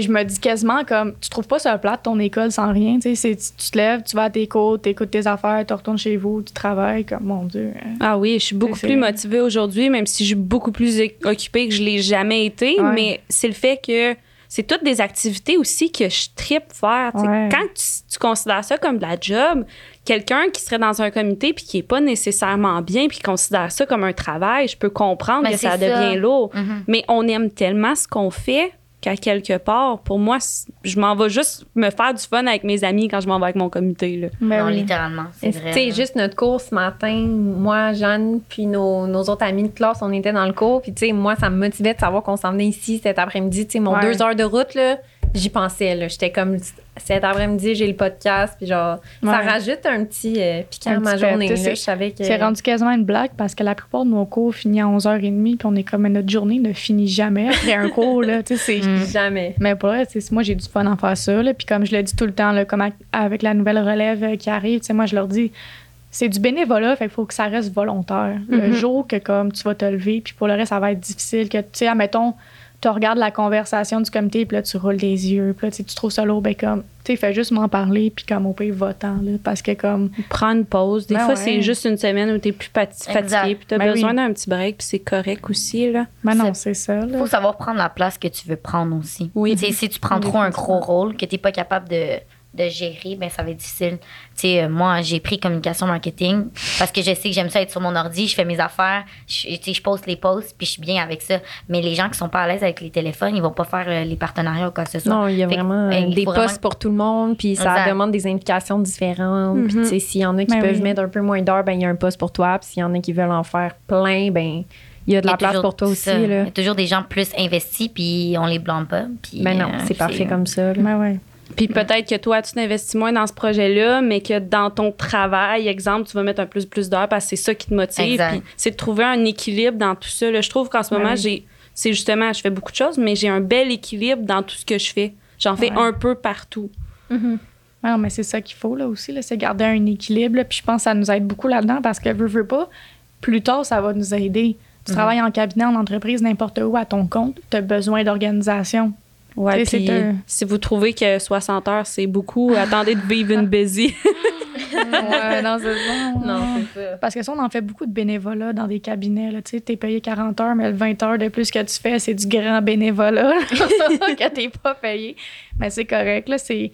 je me dis quasiment comme, tu trouves pas ça plat ton école sans rien. Tu, tu te lèves, tu vas à tes cours, tu écoutes tes affaires, tu retournes chez vous, tu travailles, comme, mon Dieu. Hein. Ah oui, je suis beaucoup plus motivée aujourd'hui, même si je suis beaucoup plus occupée que je l'ai jamais été. Mais c'est le fait que c'est toutes des activités aussi que je tripe faire. Quand tu, considères ça comme de la job, quelqu'un qui serait dans un comité puis qui est pas nécessairement bien puis qui considère ça comme un travail, je peux comprendre ben, que ça, devient lourd. Mm-hmm. Mais on aime tellement ce qu'on fait qu'à quelque part, pour moi, je m'en vais juste me faire du fun avec mes amis quand je m'en vais avec mon comité. Là. non, littéralement, c'est vrai. Tu juste notre cours ce matin, moi, Jeanne, puis nos, nos, autres amis de classe, on était dans le cours. Puis, tu sais, moi, ça me motivait de savoir qu'on s'en venait ici cet après-midi. Tu sais, mon deux heures de route, là, j'y pensais. Là. J'étais comme cet après-midi, j'ai le podcast, puis genre, ça rajoute un petit euh, piquant à ma journée. Là, je savais que. C'est rendu quasiment une blague parce que la plupart de nos cours finissent à 11h30, puis on est comme notre journée ne finit jamais après un cours. Là, c'est... Mm. Jamais. Mais pour vrai, moi, j'ai du fun en faire ça. Là, puis comme je le dis tout le temps, là, comme avec la nouvelle relève euh, qui arrive, moi, je leur dis c'est du bénévolat, fait qu'il faut que ça reste volontaire. Le mm-hmm. jour que comme tu vas te lever, puis pour le reste, ça va être difficile, que tu sais, admettons, tu regardes la conversation du comité, puis là, tu roules des yeux, puis là, tu trouves ça lourd, ben comme, tu sais, fais juste m'en parler, puis comme au pays, va-t'en, là, parce que comme... Prends une pause. Des ben fois, c'est juste une semaine où t'es plus fatigué, puis t'as ben besoin d'un petit break, puis c'est correct aussi, là. Ben non, c'est ça, Il faut savoir prendre la place que tu veux prendre aussi. Oui. si tu prends trop un gros rôle, que t'es pas capable de de gérer, ben ça va être difficile. Tu sais, euh, moi, j'ai pris communication marketing parce que je sais que j'aime ça être sur mon ordi, je fais mes affaires, je, je poste les posts, puis je suis bien avec ça. Mais les gens qui sont pas à l'aise avec les téléphones, ils vont pas faire euh, les partenariats ou quoi que ce soit. Non, il y a vraiment ben, des postes pour tout le monde, puis ça demande des implications différentes. Puis, tu mhm. sais, s'il y en a qui ben peuvent mettre un peu moins d'heures, ben il y a un poste pour toi. Puis, s'il y en a qui veulent en faire plein, ben il y a de la place pour toi aussi. Il y a toujours des gens plus investis, puis on les blâme pas. Puis, ben non, euh, c'est parfait comme ça. Ben ouais. Puis peut-être que toi, tu t'investis moins dans ce projet-là, mais que dans ton travail, exemple, tu vas mettre un plus plus d'heures parce que c'est ça qui te motive. Puis c'est de trouver un équilibre dans tout ça. Je trouve qu'en ce moment, j'ai, c'est justement, je fais beaucoup de choses, mais j'ai un bel équilibre dans tout ce que je fais. J'en fais un peu partout. Mm-hmm. Non, mais c'est ça qu'il faut là aussi, là, c'est garder un équilibre. Puis je pense que ça nous aide beaucoup là-dedans parce que veux, veux pas, plus tard, ça va nous aider. Tu mm-hmm. travailles en cabinet, en entreprise, n'importe où, à ton compte, tu as besoin d'organisation. Ouais, puis si vous trouvez que 60 heures, c'est beaucoup, attendez de vivre une busy. ouais, non, c'est ça. Non, c'est ça. Parce que ça, on en fait beaucoup de bénévolat dans des cabinets. Tu sais, es payé 40 heures, mais 20 heures de plus que tu fais, c'est du grand bénévolat que t'es pas payé. Mais c'est correct, là. C'est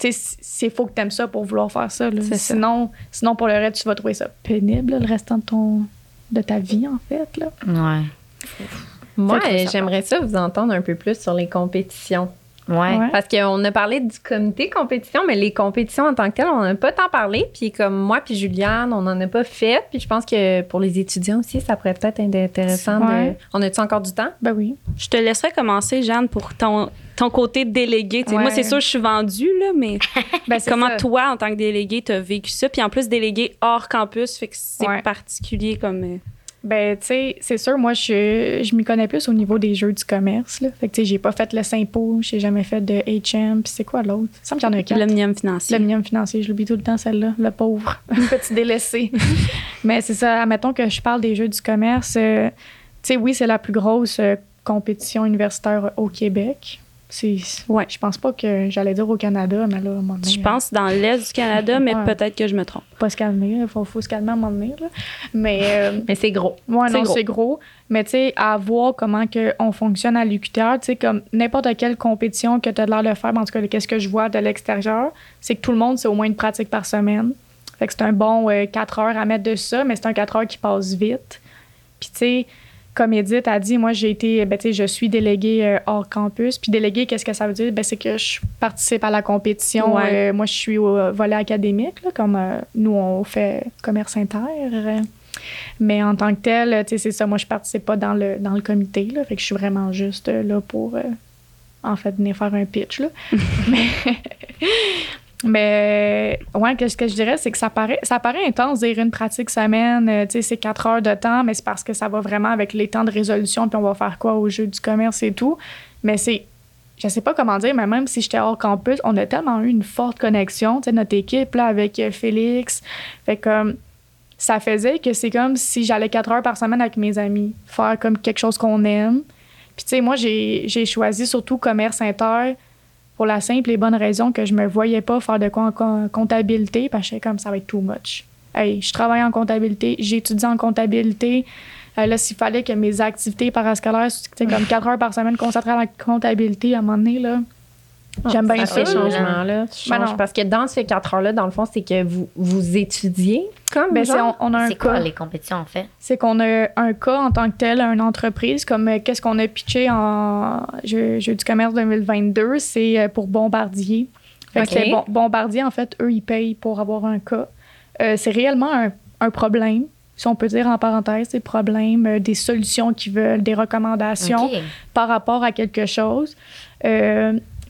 c'est faut que tu aimes ça pour vouloir faire ça. Sinon, sinon, pour le reste, tu vas trouver ça pénible, le restant de, ton, de ta vie, en fait. Là. Ouais. Moi, j'aimerais ça vous entendre un peu plus sur les compétitions. Ouais. Parce qu'on a parlé du comité compétition, mais les compétitions en tant que telles, on n'a pas tant parlé. Puis comme moi puis Juliane, on n'en a pas fait. Puis je pense que pour les étudiants aussi, ça pourrait peut-être être intéressant. De... On a-tu encore du temps? Ben oui. Je te laisserai commencer, Jeanne, pour ton, ton côté délégué. Moi, c'est sûr, je suis vendue, là, mais ben, comment toi, en tant que délégué, tu as vécu ça? Puis en plus, délégué hors campus, fait que c'est particulier comme... Ben, tu sais, c'est sûr, moi, je, je m'y connais plus au niveau des jeux du commerce. Là. Fait que, tu sais, j'ai pas fait le Saint-Paul, j'ai jamais fait de HM, puis c'est quoi l'autre? Ça me qu'il y en a quatre. L'omnium financier. L'omnium financier, je l'oublie tout le temps, celle-là, le pauvre, petit délaissé. Mais c'est ça, admettons que je parle des jeux du commerce. Euh, tu sais, oui, c'est la plus grosse euh, compétition universitaire au Québec. Ouais, je pense pas que j'allais dire au Canada, mais là, à un moment donné, Je pense dans l'Est du Canada, mais peut-être que je me trompe. Pas se calmer, il faut, faut, se calmer à un moment donné. Là. Mais, euh, mais c'est gros. Ouais, non, c'est gros. Mais tu sais, à voir comment que on fonctionne à l'UQTR, tu sais, comme n'importe quelle compétition que tu as l'air de faire, en tout cas, qu'est-ce que je vois de l'extérieur, c'est que tout le monde, c'est au moins une pratique par semaine. Fait que c'est un bon 4 euh, heures à mettre de ça, mais c'est un 4 heures qui passe vite. Puis tu sais, comme Edith a dit, moi, j'ai été, ben, je suis déléguée euh, hors campus. Puis déléguée, qu'est-ce que ça veut dire? Ben, c'est que je participe à la compétition. Euh, moi, je suis au volet académique, comme euh, nous, on fait commerce inter. mais en tant que tel, c'est ça, moi, je participe pas dans le, dans le comité. Là, fait que je suis vraiment juste là pour, en fait, venir faire un pitch. Là. mais mais ouais, ce que je dirais, c'est que ça paraît, ça paraît intense dire une pratique semaine, euh, tu sais, c'est quatre heures de temps, mais c'est parce que ça va vraiment avec les temps de résolution, puis on va faire quoi au jeu du commerce et tout. Mais c'est, je sais pas comment dire, mais même si j'étais hors campus, on a tellement eu une forte connexion, tu sais, notre équipe, là, avec euh, Félix. Fait comme, ça faisait que c'est comme si j'allais quatre heures par semaine avec mes amis, faire comme quelque chose qu'on aime. Puis, tu sais, moi, j'ai choisi surtout commerce inter pour la simple et bonne raison que je me voyais pas faire de quoi en comptabilité, parce que comme ça va être too much. Hey, je travaille en comptabilité, j'étudie en comptabilité. Euh, là, s'il fallait que mes activités parascolaires, comme quatre heures par semaine concentrées à la comptabilité, à un moment donné, là, J'aime bien ça. changement-là. Ben parce que dans ces quatre heures-là, dans le fond, c'est que vous, vous étudiez comme ben on, a un C'est quoi les compétitions, en fait? C'est qu'on a un cas en tant que tel, une entreprise, comme euh, qu'est-ce qu'on a pitché en Jeu, du commerce 2022, c'est euh, pour Bombardier. Fait Bombardier, en fait, eux, ils payent pour avoir un cas. Euh, c'est réellement un, un, problème, si on peut dire en parenthèse, des problèmes, des solutions qu'ils veulent, des recommandations par rapport à quelque chose.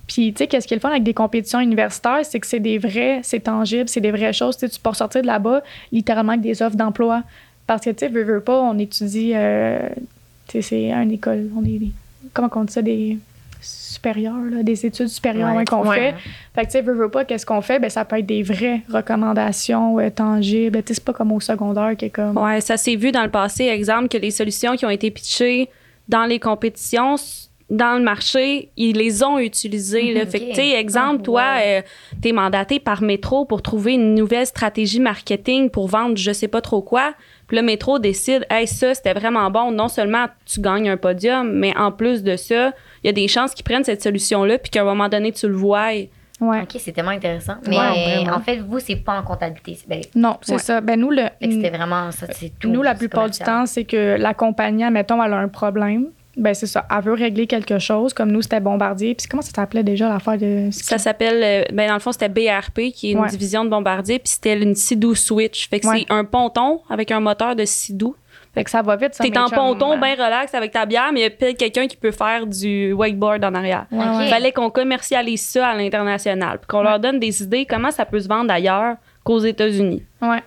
Puis, tu sais, qu'est-ce qui est le fun avec des compétitions universitaires, c'est que c'est des vrais, c'est tangible, c'est des vraies choses. Tu peux sortir de là-bas littéralement avec des offres d'emploi. Parce que, tu sais, veux, veux pas, on étudie, euh, tu sais, c'est une école, on est, comment on dit ça, des supérieurs, là, des études supérieures qu'on fait. Fait que, tu sais, veux, veux pas, qu'est-ce qu'on fait? Ben, ça peut être des vraies recommandations euh, tangibles. Tu sais, c'est pas comme au secondaire qui est comme. Ouais, ça s'est vu dans le passé, exemple, que les solutions qui ont été pitchées dans les compétitions dans le marché, ils les ont utilisés. Là. Fait que, tu sais, exemple, toi, euh, tu es mandaté par Métro pour trouver une nouvelle stratégie marketing pour vendre je sais pas trop quoi. Puis le Métro décide, hey, ça, c'était vraiment bon. Non seulement tu gagnes un podium, mais en plus de ça, il y a des chances qu'ils prennent cette solution-là, puis qu'à un moment donné, tu le vois. Ouais. OK, c'est tellement intéressant. Mais en fait, vous, c'est pas en comptabilité. Ben, non, c'est ça. Ben, nous, le. C'était vraiment ça, c'est tout. Nous, la plupart du temps, c'est que la compagnie, mettons, elle a un problème. Ben c'est ça. Elle veut régler quelque chose. Comme nous, c'était Bombardier. Puis comment ça s'appelait déjà l'affaire de. Ça s'appelle. Euh, ben dans le fond, c'était BRP, qui est une division de Bombardier. Puis c'était une Sidou Switch. Fait que c'est un ponton avec un moteur de Sidou. Fait que ça va vite, ça. T'es en ponton, bien relax avec ta bière, mais il y a peut-être quelqu'un qui peut faire du wakeboard en arrière. Il fallait qu'on commercialise ça à l'international. Puis qu'on leur donne des idées comment ça peut se vendre ailleurs qu'aux États-Unis. Ouais.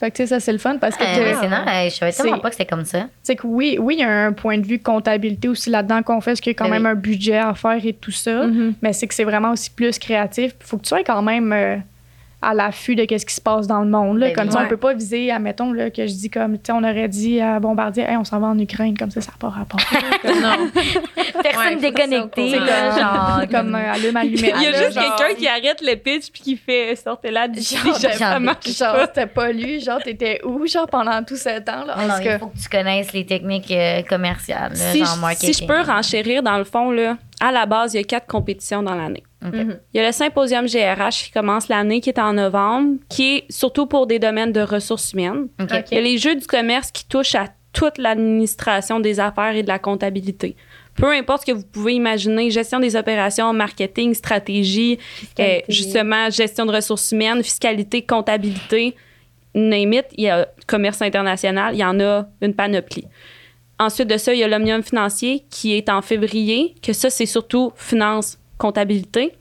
Fait que, tu sais, ça, c'est le fun parce que. Euh, c'est non, je savais tellement pas que c'était comme ça. C'est que oui, oui, il y a un point de vue comptabilité aussi là-dedans qu'on fait, parce qu'il y a quand même un budget à faire et tout ça. Mm-hmm. Mais c'est que c'est vraiment aussi plus créatif. Il faut que tu sois quand même. À l'affût de ce qui se passe dans le monde. Là. Ben comme ça, on peut pas viser, admettons, là, que je dis comme, tu sais, on aurait dit à Bombardier, hey, on s'en va en Ukraine, comme ça, ça n'a pas rapport. non. Personne déconnecté, là, genre. comme euh, allume, Il y a juste quelqu'un qui arrête le pitch puis qui fait sortez là du genre, genre c'était pas lu, genre, t'étais où, genre, pendant tout ce temps, là? Non, il faut que tu connaisses les techniques euh, commerciales, si genre marketing. Si je peux renchérir, dans le fond, là, à la base, il y a quatre compétitions dans l'année. Mhm. Il y a le symposium GRH qui commence l'année, qui est en novembre, qui est surtout pour des domaines de ressources humaines. Il y a les jeux du commerce qui touchent à toute l'administration des affaires et de la comptabilité. Peu importe ce que vous pouvez imaginer, gestion des opérations, marketing, stratégie, euh, justement, gestion de ressources humaines, fiscalité, comptabilité, name it, il y a commerce international, il y en a une panoplie. Ensuite de ça, il y a l'Omnium financier qui est en février, que ça, c'est surtout finance, comptabilité.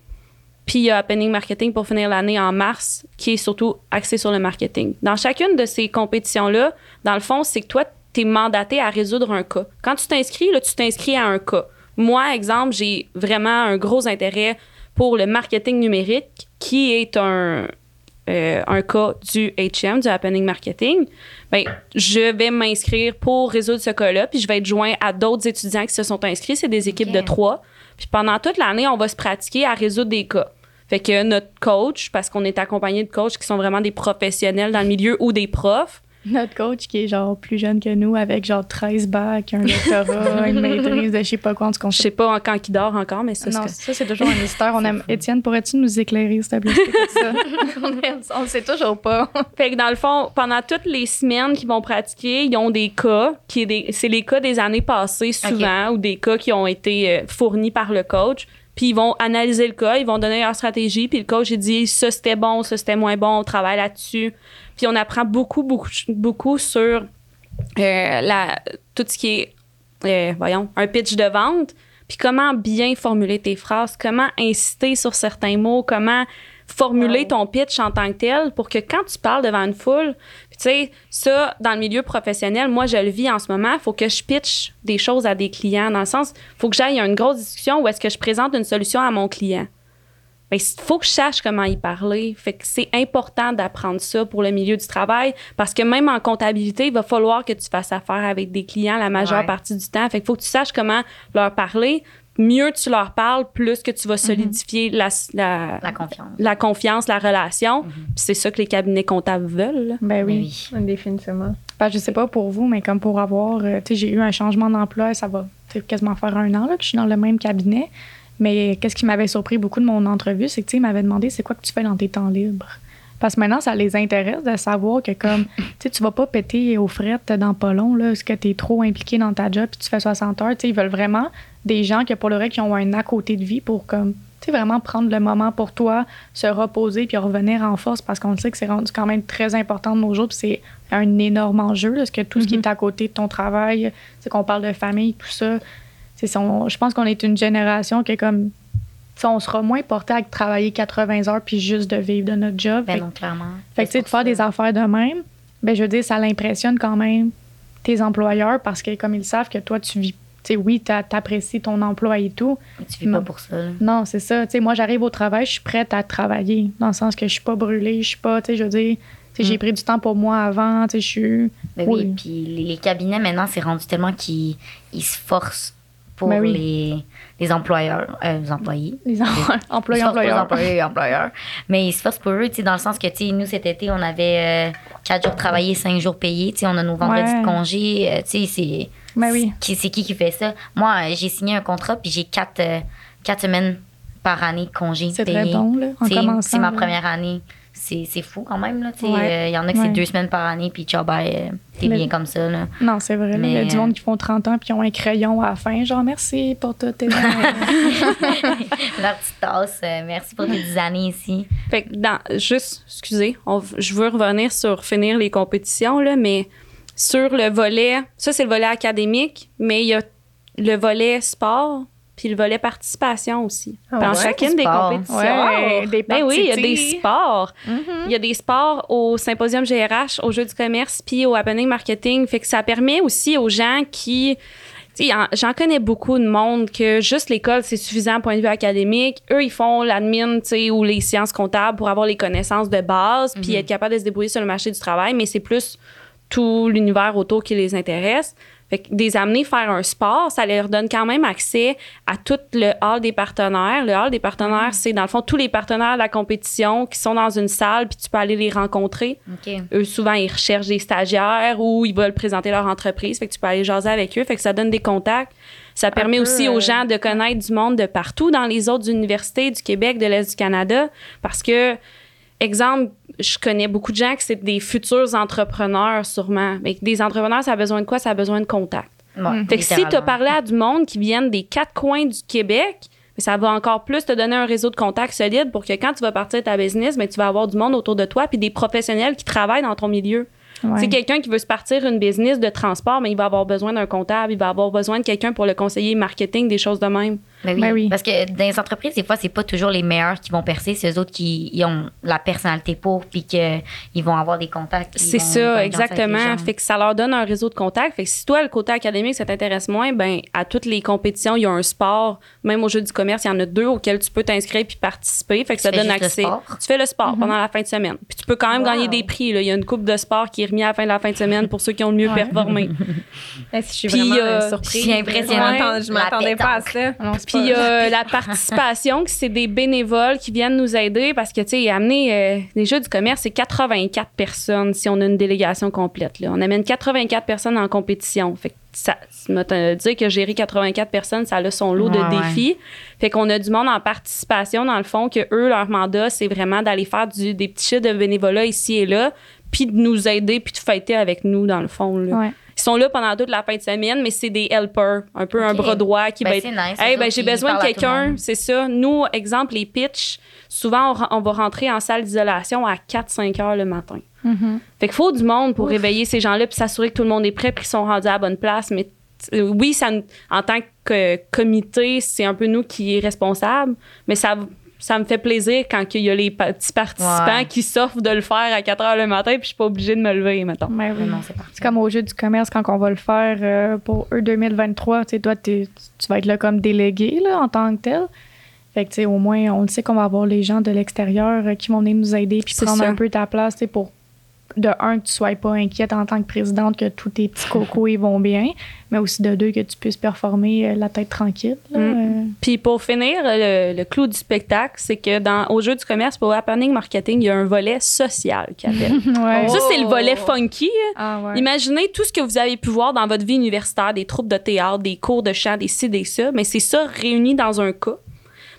Puis il y a Happening Marketing pour finir l'année en mars, qui est surtout axé sur le marketing. Dans chacune de ces compétitions-là, dans le fond, c'est que toi, tu es mandaté à résoudre un cas. Quand tu t'inscris, là, tu t'inscris à un cas. Moi, exemple, j'ai vraiment un gros intérêt pour le marketing numérique, qui est un, euh, un cas du HM, du Happening Marketing. Bien, je vais m'inscrire pour résoudre ce cas-là, puis je vais être joint à d'autres étudiants qui se sont inscrits. C'est des équipes de trois. Puis pendant toute l'année, on va se pratiquer à résoudre des cas. Fait que notre coach, parce qu'on est accompagné de coachs qui sont vraiment des professionnels dans le milieu ou des profs, notre coach qui est genre plus jeune que nous avec genre 13 bacs, un doctorat, une maîtrise de je sais pas quoi. Je sais pas quand il dort encore, mais ça, non, ça c'est toujours un mystère. On aime... Étienne, pourrais-tu nous éclairer, s'il te plaît, ça? on ne sait toujours pas. fait que dans le fond, pendant toutes les semaines qu'ils vont pratiquer, ils ont des cas, qui est c'est les cas des années passées souvent, ou des cas qui ont été euh, fournis par le coach. Puis ils vont analyser le cas, ils vont donner leur stratégie, puis le coach il dit ça c'était bon, ça c'était moins bon, on travaille là-dessus. Puis on apprend beaucoup, beaucoup, beaucoup sur euh, la, tout ce qui est, euh, voyons, un pitch de vente. Puis comment bien formuler tes phrases, comment inciter sur certains mots, comment formuler ton pitch en tant que tel pour que quand tu parles devant une foule, tu sais, ça, dans le milieu professionnel, moi, je le vis en ce moment, il faut que je pitch des choses à des clients, dans le sens, il faut que j'aille à une grosse discussion où est-ce que je présente une solution à mon client. Il faut que je sache comment y parler. Fait que c'est important d'apprendre ça pour le milieu du travail parce que même en comptabilité, il va falloir que tu fasses affaire avec des clients la majeure partie du temps. Fait qu'il faut que tu saches comment leur parler mieux tu leur parles, plus que tu vas mhm. solidifier la, la, confiance. la confiance, la relation. Mhm. c'est ça que les cabinets comptables veulent. Ben oui, ben définitivement. Ben, je sais pas pour vous, mais comme pour avoir, euh, tu sais, j'ai eu un changement d'emploi, ça va quasiment faire un an là, que je suis dans le même cabinet. Mais qu'est-ce qui m'avait surpris beaucoup de mon entrevue, c'est que tu m'avait demandé c'est quoi que tu fais dans tes temps libres? Parce que maintenant, ça les intéresse de savoir que comme, tu sais, tu vas pas péter aux frettes dans pas long, là, ce que tu es trop impliqué dans ta job puis tu fais 60 heures. Tu sais, ils veulent vraiment des gens que pour le qui ont un à côté de vie pour comme, tu sais, vraiment prendre le moment pour toi, se reposer puis revenir en force parce qu'on sait que c'est rendu quand même très important de nos jours puis c'est un énorme enjeu, parce que tout ce qui est mm-hmm. à côté de ton travail, c'est qu'on parle de famille, tout ça. Je pense qu'on est une génération qui est comme on sera moins porté à travailler 80 heures puis juste de vivre de notre job. Ben non, clairement. Fait que, de faire des affaires de même, ben, je veux dire, ça l'impressionne quand même tes employeurs parce que, comme ils savent que toi, tu vis sais, oui, t'apprécies ton emploi et tout. tu vis pas pour ça. Non, c'est ça. sais, moi, j'arrive au travail, je suis prête à travailler, dans le sens que je suis pas brûlée, je suis pas, tu sais, je veux dire, j'ai mm. pris du temps pour moi avant, tu sais, je suis... Ben oui, puis les cabinets, maintenant, c'est rendu tellement qu'ils se forcent pour ben les, les, employeurs, euh, les employés. Les, employés, employeurs. employés, employeurs. Mais ils se forcent pour eux, tu sais, dans le sens que, tu sais, nous, cet été, on avait euh, quatre jours travaillés, cinq jours payés, tu sais, on a nos vendredis de congé, euh, tu sais, c'est ben oui. C'est qui qui fait ça? Moi, j'ai signé un contrat, puis j'ai quatre, euh, quatre semaines par année de congé C'est très bon, là, C'est ma première année. C'est fou quand même. Il euh, y en a qui c'est deux semaines par année, puis ciao, bye, euh, t'es bien comme ça. Là. Non, c'est vrai. Il y a du monde qui font 30 ans, puis qui ont un crayon à la fin. Genre, merci pour toutes tes. La petite tasse, merci pour tes 10 années ici. Fait que, dans, juste, excusez, je veux revenir sur finir les compétitions, là, mais sur le volet, ça c'est le volet académique, mais il y a le volet sport puis le volet participation aussi. Ah dans chacune des compétitions. Ouais, des ben oui, il y a des sports. Mm-hmm. Il y a des sports au symposium GRH, au jeu du commerce, puis au happening marketing. Fait que ça permet aussi aux gens qui J'en connais beaucoup de monde que juste l'école, c'est suffisant point de vue académique. Eux, ils font l'admin ou les sciences comptables pour avoir les connaissances de base puis mm-hmm. être capable de se débrouiller sur le marché du travail, mais c'est plus tout l'univers autour qui les intéresse. Fait que des amener faire un sport, ça leur donne quand même accès à tout le hall des partenaires. Le hall des partenaires, mm. c'est dans le fond tous les partenaires de la compétition qui sont dans une salle, puis tu peux aller les rencontrer. Eux, souvent, ils recherchent des stagiaires ou ils veulent présenter leur entreprise. Fait que tu peux aller jaser avec eux. Fait que ça donne des contacts. Ça permet aussi aux euh, gens de connaître du monde de partout dans les autres universités du Québec, de l'Est du Canada, parce que exemple, je connais beaucoup de gens qui c'est des futurs entrepreneurs sûrement. Mais des entrepreneurs, ça a besoin de quoi? Ça a besoin de contact. fait que si tu as parlé à du monde qui viennent des quatre coins du Québec, ça va encore plus te donner un réseau de contacts solide pour que quand tu vas partir ta business, mais tu vas avoir du monde autour de toi puis des professionnels qui travaillent dans ton milieu. C'est quelqu'un qui veut se partir une business de transport, mais il va avoir besoin d'un comptable, il va avoir besoin de quelqu'un pour le conseiller marketing, des choses de même. Ben ben oui. Parce que dans les entreprises, des fois, c'est pas toujours les meilleurs qui vont percer, c'est eux autres qui ont la personnalité pour, puis qu'ils vont avoir des contacts. C'est ça, exactement. Fait que ça leur donne un réseau de contacts. Fait que si toi, le côté académique, ça t'intéresse moins, ben à toutes les compétitions, il y a un sport. Même au jeu du commerce, il y en a deux auxquels tu peux t'inscrire puis participer. Fait que ça donne accès. Tu fais le sport mm-hmm. pendant la fin de semaine. Puis tu peux quand même gagner des prix. Là. Il y a une coupe de sport qui est remise à la fin de la fin de semaine pour ceux qui ont le mieux performé. je suis vraiment euh, surprise. Je suis impressionnante. je m'attendais pas à ça. Puis euh, la participation, c'est des bénévoles qui viennent nous aider parce que, tu sais, amener euh, les jeux du commerce, c'est 84 personnes si on a une délégation complète. Là. On amène 84 personnes en compétition. Fait que ça, dire que gérer 84 personnes, ça a son lot de défis. Fait qu'on a du monde en participation, dans le fond, que eux, leur mandat, c'est vraiment d'aller faire du, des petits chiffres de bénévolat ici et là, puis de nous aider, puis de fêter avec nous, dans le fond. Là. Ils sont là pendant toute la fin de semaine, mais c'est des helpers, un peu un bras droit qui ben, va être. Nice, hey, ben, j'ai besoin de quelqu'un, c'est ça. Nous, exemple, les pitchs, souvent, on, va rentrer en salle d'isolation à 4-5 heures le matin. Mm-hmm. Fait qu'il faut du monde pour réveiller ces gens-là puis s'assurer que tout le monde est prêt puis qu'ils sont rendus à la bonne place. Mais oui, ça, en tant que comité, c'est un peu nous qui est responsable, mais ça ça me fait plaisir quand il y a les petits participants qui s'offrent de le faire à 4 heures le matin, puis je suis pas obligée de me lever, mettons. Ben oui. c'est comme au jeu du commerce, quand on va le faire euh, pour eux 2023, tu sais, toi, tu vas être là comme délégué là, en tant que tel. Fait que, tu sais, au moins, on le sait qu'on va avoir les gens de l'extérieur euh, qui vont venir nous aider puis prendre un peu ta place, tu sais, pour de un, que tu sois pas inquiète en tant que présidente que tous tes petits cocos ils vont bien, mais aussi de deux, que tu puisses performer euh, la tête tranquille. Mm. Euh. Puis pour finir, le, clou du spectacle, c'est que dans au jeu du commerce, pour Happening Marketing, il y a un volet social qui appelle. Ça, c'est le volet oh. funky. Ah, Imaginez tout ce que vous avez pu voir dans votre vie universitaire, des troupes de théâtre, des cours de chant, des ci, des ça, mais c'est ça réuni dans un cas.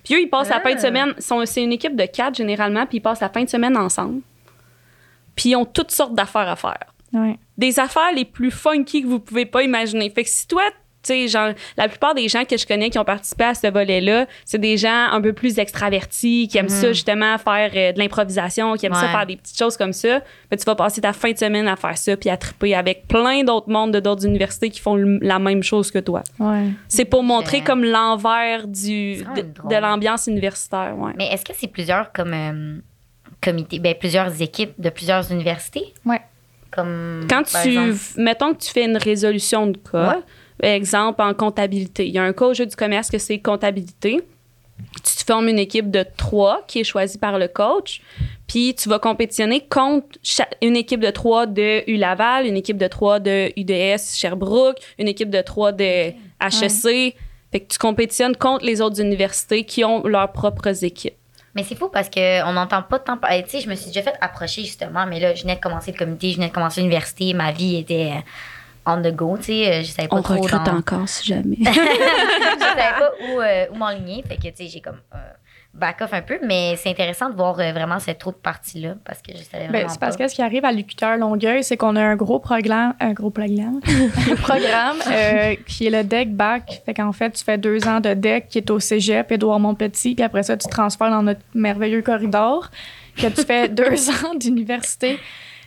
Puis eux, ils passent la fin de ah. semaine, c'est une équipe de quatre généralement, puis ils passent la fin de semaine ensemble puis ils ont toutes sortes d'affaires à faire. Des affaires les plus funky que vous pouvez pas imaginer. Fait que si toi, tu sais, genre, la plupart des gens que je connais qui ont participé à ce volet-là, c'est des gens un peu plus extravertis, qui aiment ça mhm. justement faire euh, de l'improvisation, qui aiment ça faire des petites choses comme ça. Mais tu vas passer ta fin de semaine à faire ça, puis à triper avec plein d'autres mondes de d'autres universités qui font la même chose que toi. C'est pour montrer comme l'envers du de, l'ambiance universitaire. Ouais. Mais est-ce que c'est plusieurs comme euh, comités, ben, plusieurs équipes de plusieurs universités. Ouais. Comme, Quand tu, mettons que tu fais une résolution de cas, exemple en comptabilité. Il y a un cas au jeu du commerce que c'est comptabilité. Tu te formes une équipe de trois qui est choisie par le coach, puis tu vas compétitionner contre une équipe de trois de U-Laval, une équipe de trois de UDS Sherbrooke, une équipe de trois de HEC. Fait que tu compétitionnes contre les autres universités qui ont leurs propres équipes. Mais c'est fou parce qu'on n'entend pas tant parler. Tu sais, je me suis déjà fait approcher justement, mais là, je venais de commencer le comité, je venais de commencer l'université, ma vie était euh, on the go, tu sais, euh, je savais pas On trop. On recrute encore si jamais. je savais pas où, euh, où m'enligner, fait que, tu sais, j'ai comme back off un peu, mais c'est intéressant de voir euh, vraiment cette autre partie-là parce que je savais ben, vraiment C'est parce que ce qui arrive à l'UQTR Longueuil, c'est qu'on a un gros programme, un gros programme, un programme euh, qui est le deck back. Fait qu'en fait, tu fais deux ans de deck qui est au cégep Édouard Montpetit, puis après ça, tu transfères dans notre merveilleux corridor, que tu fais deux ans d'université.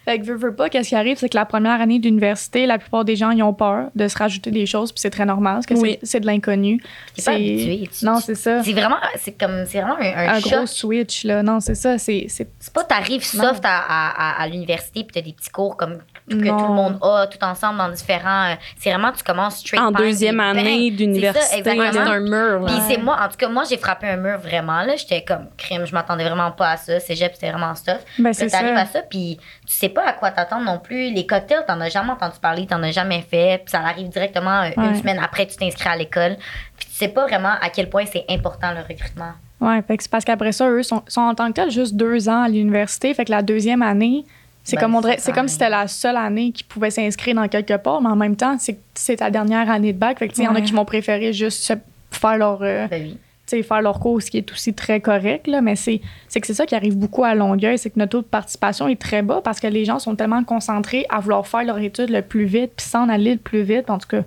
Fait que veux, veux pas, qu'est-ce qui arrive, c'est que la première année d'université, la plupart des gens, ils ont peur de se rajouter des choses, puis c'est très normal, parce que c'est de l'inconnu. C'est Non, c'est ça. C'est vraiment, c'est comme, c'est vraiment un, un, gros switch, là. Non, c'est ça. C'est pas t'arrives soft à, à, à l'université, puis t'as des petits cours comme que tout le monde a, tout ensemble dans différents. Euh, c'est vraiment, tu commences straight En deuxième année d'université. C'est un mur. Puis c'est moi, en tout cas, moi, j'ai frappé un mur vraiment, là. J'étais comme crime, je m'attendais vraiment pas à ça. Cégep, c'était vraiment stuff. Ben, c'est ça. à ça, puis tu sais pas à quoi t'attendre non plus. Les cocktails, t'en as jamais entendu parler, t'en as jamais fait. Puis ça arrive directement euh, une semaine après, tu t'inscris à l'école. Puis tu sais pas vraiment à quel point c'est important le recrutement. Que c'est parce qu'après ça, eux sont, sont, en tant que tel juste deux ans à l'université. Fait que la deuxième année, c'est ben, comme, c'est comme si c'était la seule année qu'ils pouvaient s'inscrire dans quelque part, mais en même temps, c'est ta dernière année de bac. Fait il y en a qui vont préférer juste faire leur. Euh, ben faire leur cours, ce qui est aussi très correct, là, mais c'est que c'est ça qui arrive beaucoup à Longueuil, c'est que notre taux de participation est très bas parce que les gens sont tellement concentrés à vouloir faire leur étude le plus vite, puis s'en aller le plus vite. En tout cas,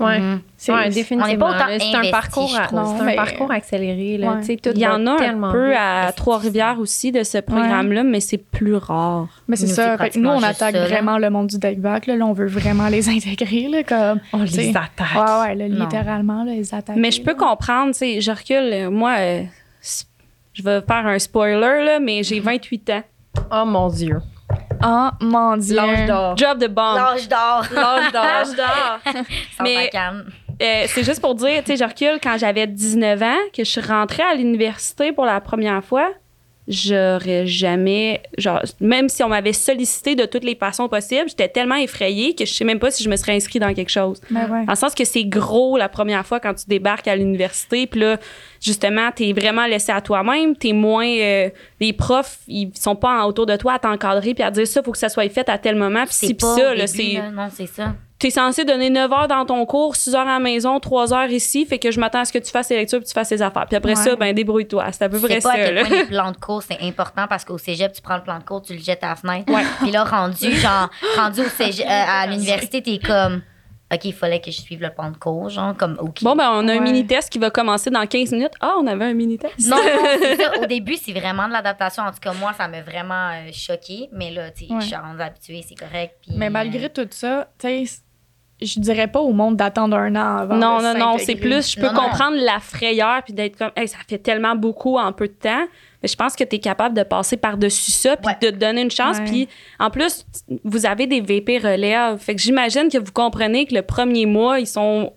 oui, mhm. c'est définitivement. C'est un parcours, un parcours accéléré. Là. Il y en a un peu à Trois-Rivières aussi de ce programme-là, mais c'est plus rare. Mais c'est ça. nous, on attaque vraiment le monde du deck back. Là. on veut vraiment les intégrer. Là, comme, on les attaque. Ouais, ouais, littéralement, les attaque. Mais je peux comprendre. Je recule. Moi, euh, je vais faire un spoiler, là, mais j'ai 28 ans. Oh mon Dieu. Oh mon Dieu. L'âge d'or. Job de bombe. L'âge d'or. L'âge d'or. L'âge d'or. Mais euh, c'est juste pour dire, tu sais, je recule quand j'avais 19 ans, que je suis rentrée à l'université pour la première fois j'aurais jamais genre même si on m'avait sollicité de toutes les façons possibles j'étais tellement effrayée que je sais même pas si je me serais inscrite dans quelque chose. Ben ouais. en sens que c'est gros la première fois quand tu débarques à l'université puis là justement t'es vraiment laissé à toi-même t'es moins euh, les profs ils sont pas autour de toi à t'encadrer puis à dire ça faut que ça soit fait à tel moment puis si ça là c'est non c'est ça tu es censé donner 9 heures dans ton cours, 6 heures à la maison, 3 heures ici, fait que je m'attends à ce que tu fasses les lectures puis tu fasses les affaires. Puis après ça, ben débrouille-toi. C'est à peu près ça. pas à quel point le plan de cours, c'est important parce qu'au cégep, tu prends le plan de cours, tu le jettes à la fenêtre. Ouais. Puis là, rendu, genre, rendu au cégep, euh, à l'université, t'es comme. OK, il fallait que je suive le plan de cours, genre, comme, OK. Bon, ben, on a un mini-test qui va commencer dans 15 minutes. Ah, on avait un mini-test. Non, non, c'est ça. Au début, c'est vraiment de l'adaptation. En tout cas, moi, ça m'a vraiment euh, choqué. Mais là, tu sais, je suis habituée, c'est correct. mais malgré euh, tout ça, tu sais, je dirais pas au monde d'attendre un an avant. Non, non, non, c'est plus, je peux comprendre la frayeur puis d'être comme, ça fait tellement beaucoup en peu de temps. Mais je pense que tu es capable de passer par-dessus ça puis de te donner une chance. Puis en plus, vous avez des VP relève. Fait que j'imagine que vous comprenez que le premier mois, ils sont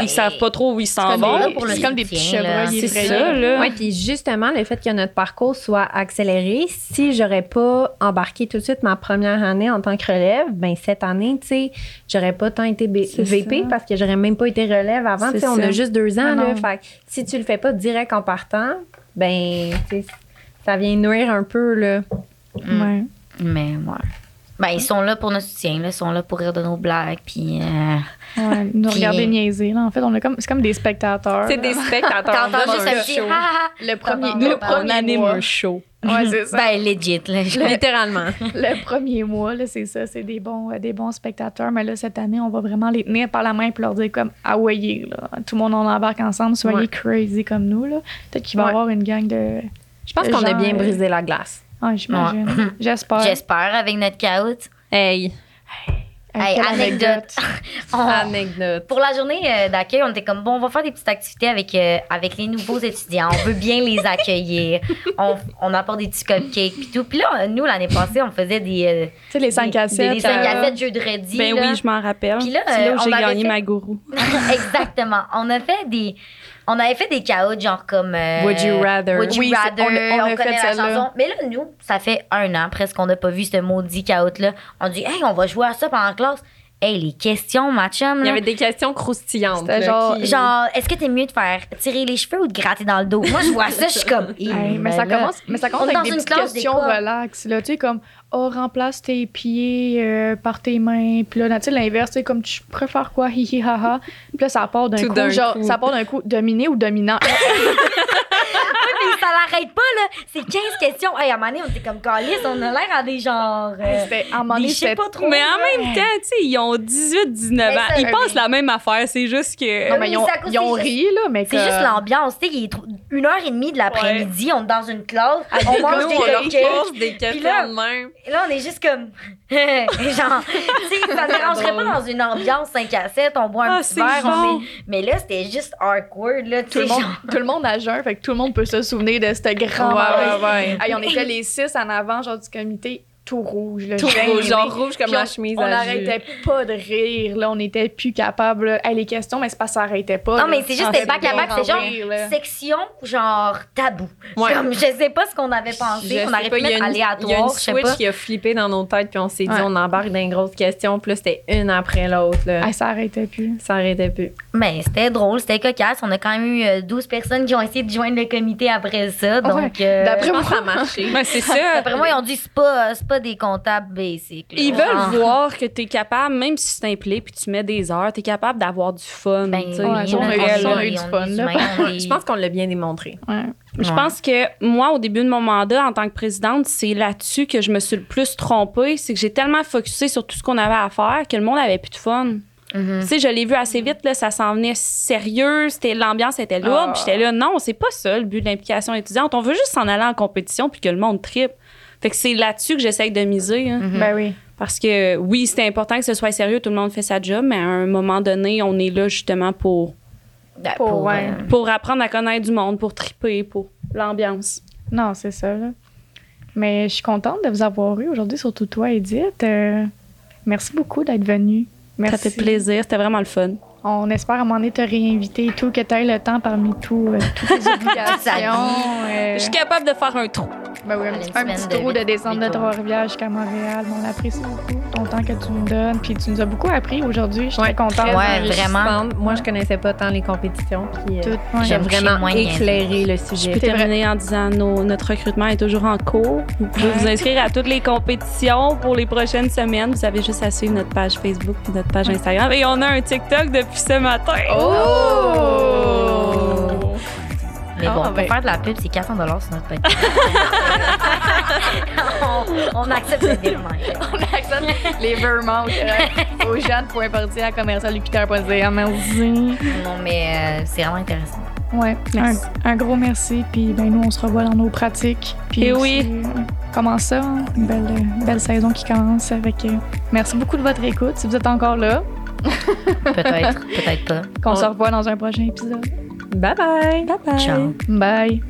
ils savent pas trop où ils s'en vont. C'est comme des petits chevreuils. C'est ça, là. Oui, puis justement, le fait que notre parcours soit accéléré, si j'aurais pas embarqué tout de suite ma première année en tant que relève, ben cette année, tu sais, j'aurais pas tant été VP parce que j'aurais même pas été relève avant. Tu sais, on a juste deux ans, ah là. Fait si tu le fais pas direct en partant, ben, ça vient nuire un peu, là. Ouais. Mais, ouais. Ben, ils sont là pour notre soutien, là. Ils sont là pour rire de nos blagues, puis... Euh, Ouais, nous regarder niaiser. Là. En fait, on est comme, c'est comme des spectateurs. C'est des spectateurs. T'entends juste un show. Le premier, le premier on anime un show. Ouais, c'est ça. Ben, legit. Là, Littéralement. le premier mois, là, c'est ça. C'est des bons, euh, des bons spectateurs. Mais là, cette année, on va vraiment les tenir par la main et leur dire comme, ah ouais, là. Tout le monde en embarque ensemble. Soyez crazy comme nous, là. Peut-être qu'il va y avoir une gang de. Je pense qu'on a bien brisé la glace. Ah, j'imagine. J'espère. J'espère avec notre caout. Hey. hey. Hey, anecdote. anecdote. Pour la journée euh, d'accueil, on était comme bon, on va faire des petites activités avec, euh, avec les nouveaux étudiants. On veut bien les accueillir. on, on apporte des petits cupcakes puis tout. Puis là, nous, l'année passée, on faisait des. Euh, tu sais, les 5 à 7. Des 5 à 7 jeux de redis. Ben oui, je m'en rappelle. Puis là, là où j'ai gagné ma gourou. Exactement. On a fait des. On avait fait des chaos, genre comme. would You Rather? Would You oui, Rather? On, on, on connaît la chanson. Mais là, nous, ça fait un an presque qu'on n'a pas vu ce maudit chaos-là. On dit, hey, on va jouer à ça pendant la classe. Hey, les questions, ma chum. Il y avait des questions croustillantes. Genre, qui... genre est-ce que t'es mieux de faire tirer les cheveux ou de gratter dans le dos? Moi, je vois ça, je suis comme. Hey, mais, ben ça là, commence, mais ça commence avec des petites questions relax. Là, tu sais, comme, oh, remplace tes pieds euh, par tes mains. Puis là, tu sais, l'inverse, tu sais, comme, tu préfères quoi? Hihi, haha. Puis là, ça part d'un coup, genre, ça part d'un coup, dominé ou dominant. ça l'arrête pas, là. C'est 15 questions. Hey, à un moment donné, on était comme calice, on a l'air à des genres. Euh, à un moment donné, je sais pas trop. Mais en même temps, tu sais, ils ont 18, 19 ans. Ils pensent la même affaire. C'est juste que. Non, mais ils ont, ils ont ri, là. mais C'est juste l'ambiance. Tu sais, il est une heure et demie de l'après-midi, on est dans une classe, on mange des cupcakes. des questions de même. Là, on est juste comme. genre, tu sais, ça ne dérangerait pas dans une ambiance 5 à 7, on boit un ah, petit verre. Mais là, c'était juste awkward, là. Tout, le monde, tout le monde a jeun, fait que tout le monde peut se souvenir de ce grand ouais, ouais, ouais. on était les six en avant, genre, du comité tout rouge. Là, tout rouge, genre rouge comme la chemise. On n'arrêtait pas de rire. Là, on n'était plus capable. Hey, les questions, mais c'est pas ça s'arrêtait pas. Non, mais c'est juste ah, back à back. C'est genre section, genre tabou. Comme, je sais pas ce qu'on avait pensé. on aurait pu mettre aléatoire. Il y a une switch qui a flippé dans nos têtes, puis on s'est dit, on embarque dans une grosse question. Puis là, c'était une après l'autre. Hey, ça arrêtait plus. Ça arrêtait plus. Mais c'était drôle, c'était cocasse. On a quand même eu 12 euh, personnes qui ont essayé de joindre le comité après ça. Donc, euh, D'après moi, ça a marché. c'est ça. D'après moi, ils ont dit, c'est pas, pas des comptables basiques. Ils veulent ah. voir que tu es capable, même si c'est impliqué puis tu mets des heures, tu es capable d'avoir du fun. Ben, oui, on, a eu du fun. Je pense qu'on l'a bien démontré. Je pense que moi, au début de mon mandat en tant que présidente, c'est là-dessus que je me suis le plus trompée. C'est que j'ai tellement focusé sur tout ce qu'on avait à faire que le monde avait plus de fun. Mm-hmm. Tu sais, je l'ai vu assez vite, là, ça s'en venait sérieux, c'était, l'ambiance était lourde. Puis j'étais là, non, c'est pas ça le but de l'implication étudiante. On veut juste s'en aller en compétition puis que le monde tripe. Fait que c'est là-dessus que j'essaye de miser. Hein. Mm-hmm. Ben oui. Parce que oui, c'est important que ce soit sérieux, tout le monde fait sa job, mais à un moment donné, on est là justement pour. Pour, euh, pour, apprendre à connaître du monde, pour triper, pour l'ambiance. Non, c'est ça. Là. Mais je suis contente de vous avoir eu aujourd'hui, surtout toi, Edith. Euh, merci beaucoup d'être venue. Merci. Ça fait plaisir, c'était vraiment le fun. On espère à un moment donné te réinviter et tout, que tu aies le temps parmi tout, euh, toutes tes obligations. Je suis capable de faire un trou. Ben oui, un, petit trou de, descendre de Trois-Rivières jusqu'à Montréal. On apprécie beaucoup ton temps que tu nous donnes. Puis tu nous as beaucoup appris aujourd'hui. Je suis très contente. Ouais, vraiment. Moi, je connaissais pas tant les compétitions. Puis euh, j'ai vraiment éclairé le sujet. Je peux terminer en disant nos, notre recrutement est toujours en cours. Vous pouvez vous inscrire à toutes les compétitions pour les prochaines semaines. Vous avez juste à suivre notre page Facebook et notre page Instagram. Et on a un TikTok depuis ce matin. Oh! Mais bon, ah, pour ben. faire de la pub, c'est 400 sur notre page. on, on, accepte les virements. on accepte les virements euh, aux jeunes pour à commercialupiteur.ca. Merci. Non, mais euh, c'est vraiment intéressant. Ouais, un, gros merci. Puis ben, nous, on se revoit dans nos pratiques. Puis Et oui. Euh, comment ça? Une belle, belle saison qui commence avec. merci beaucoup de votre écoute. Si vous êtes encore là, peut-être, peut-être pas. Qu'on se revoit dans un prochain épisode. Bye bye. Bye bye. Ciao. Bye.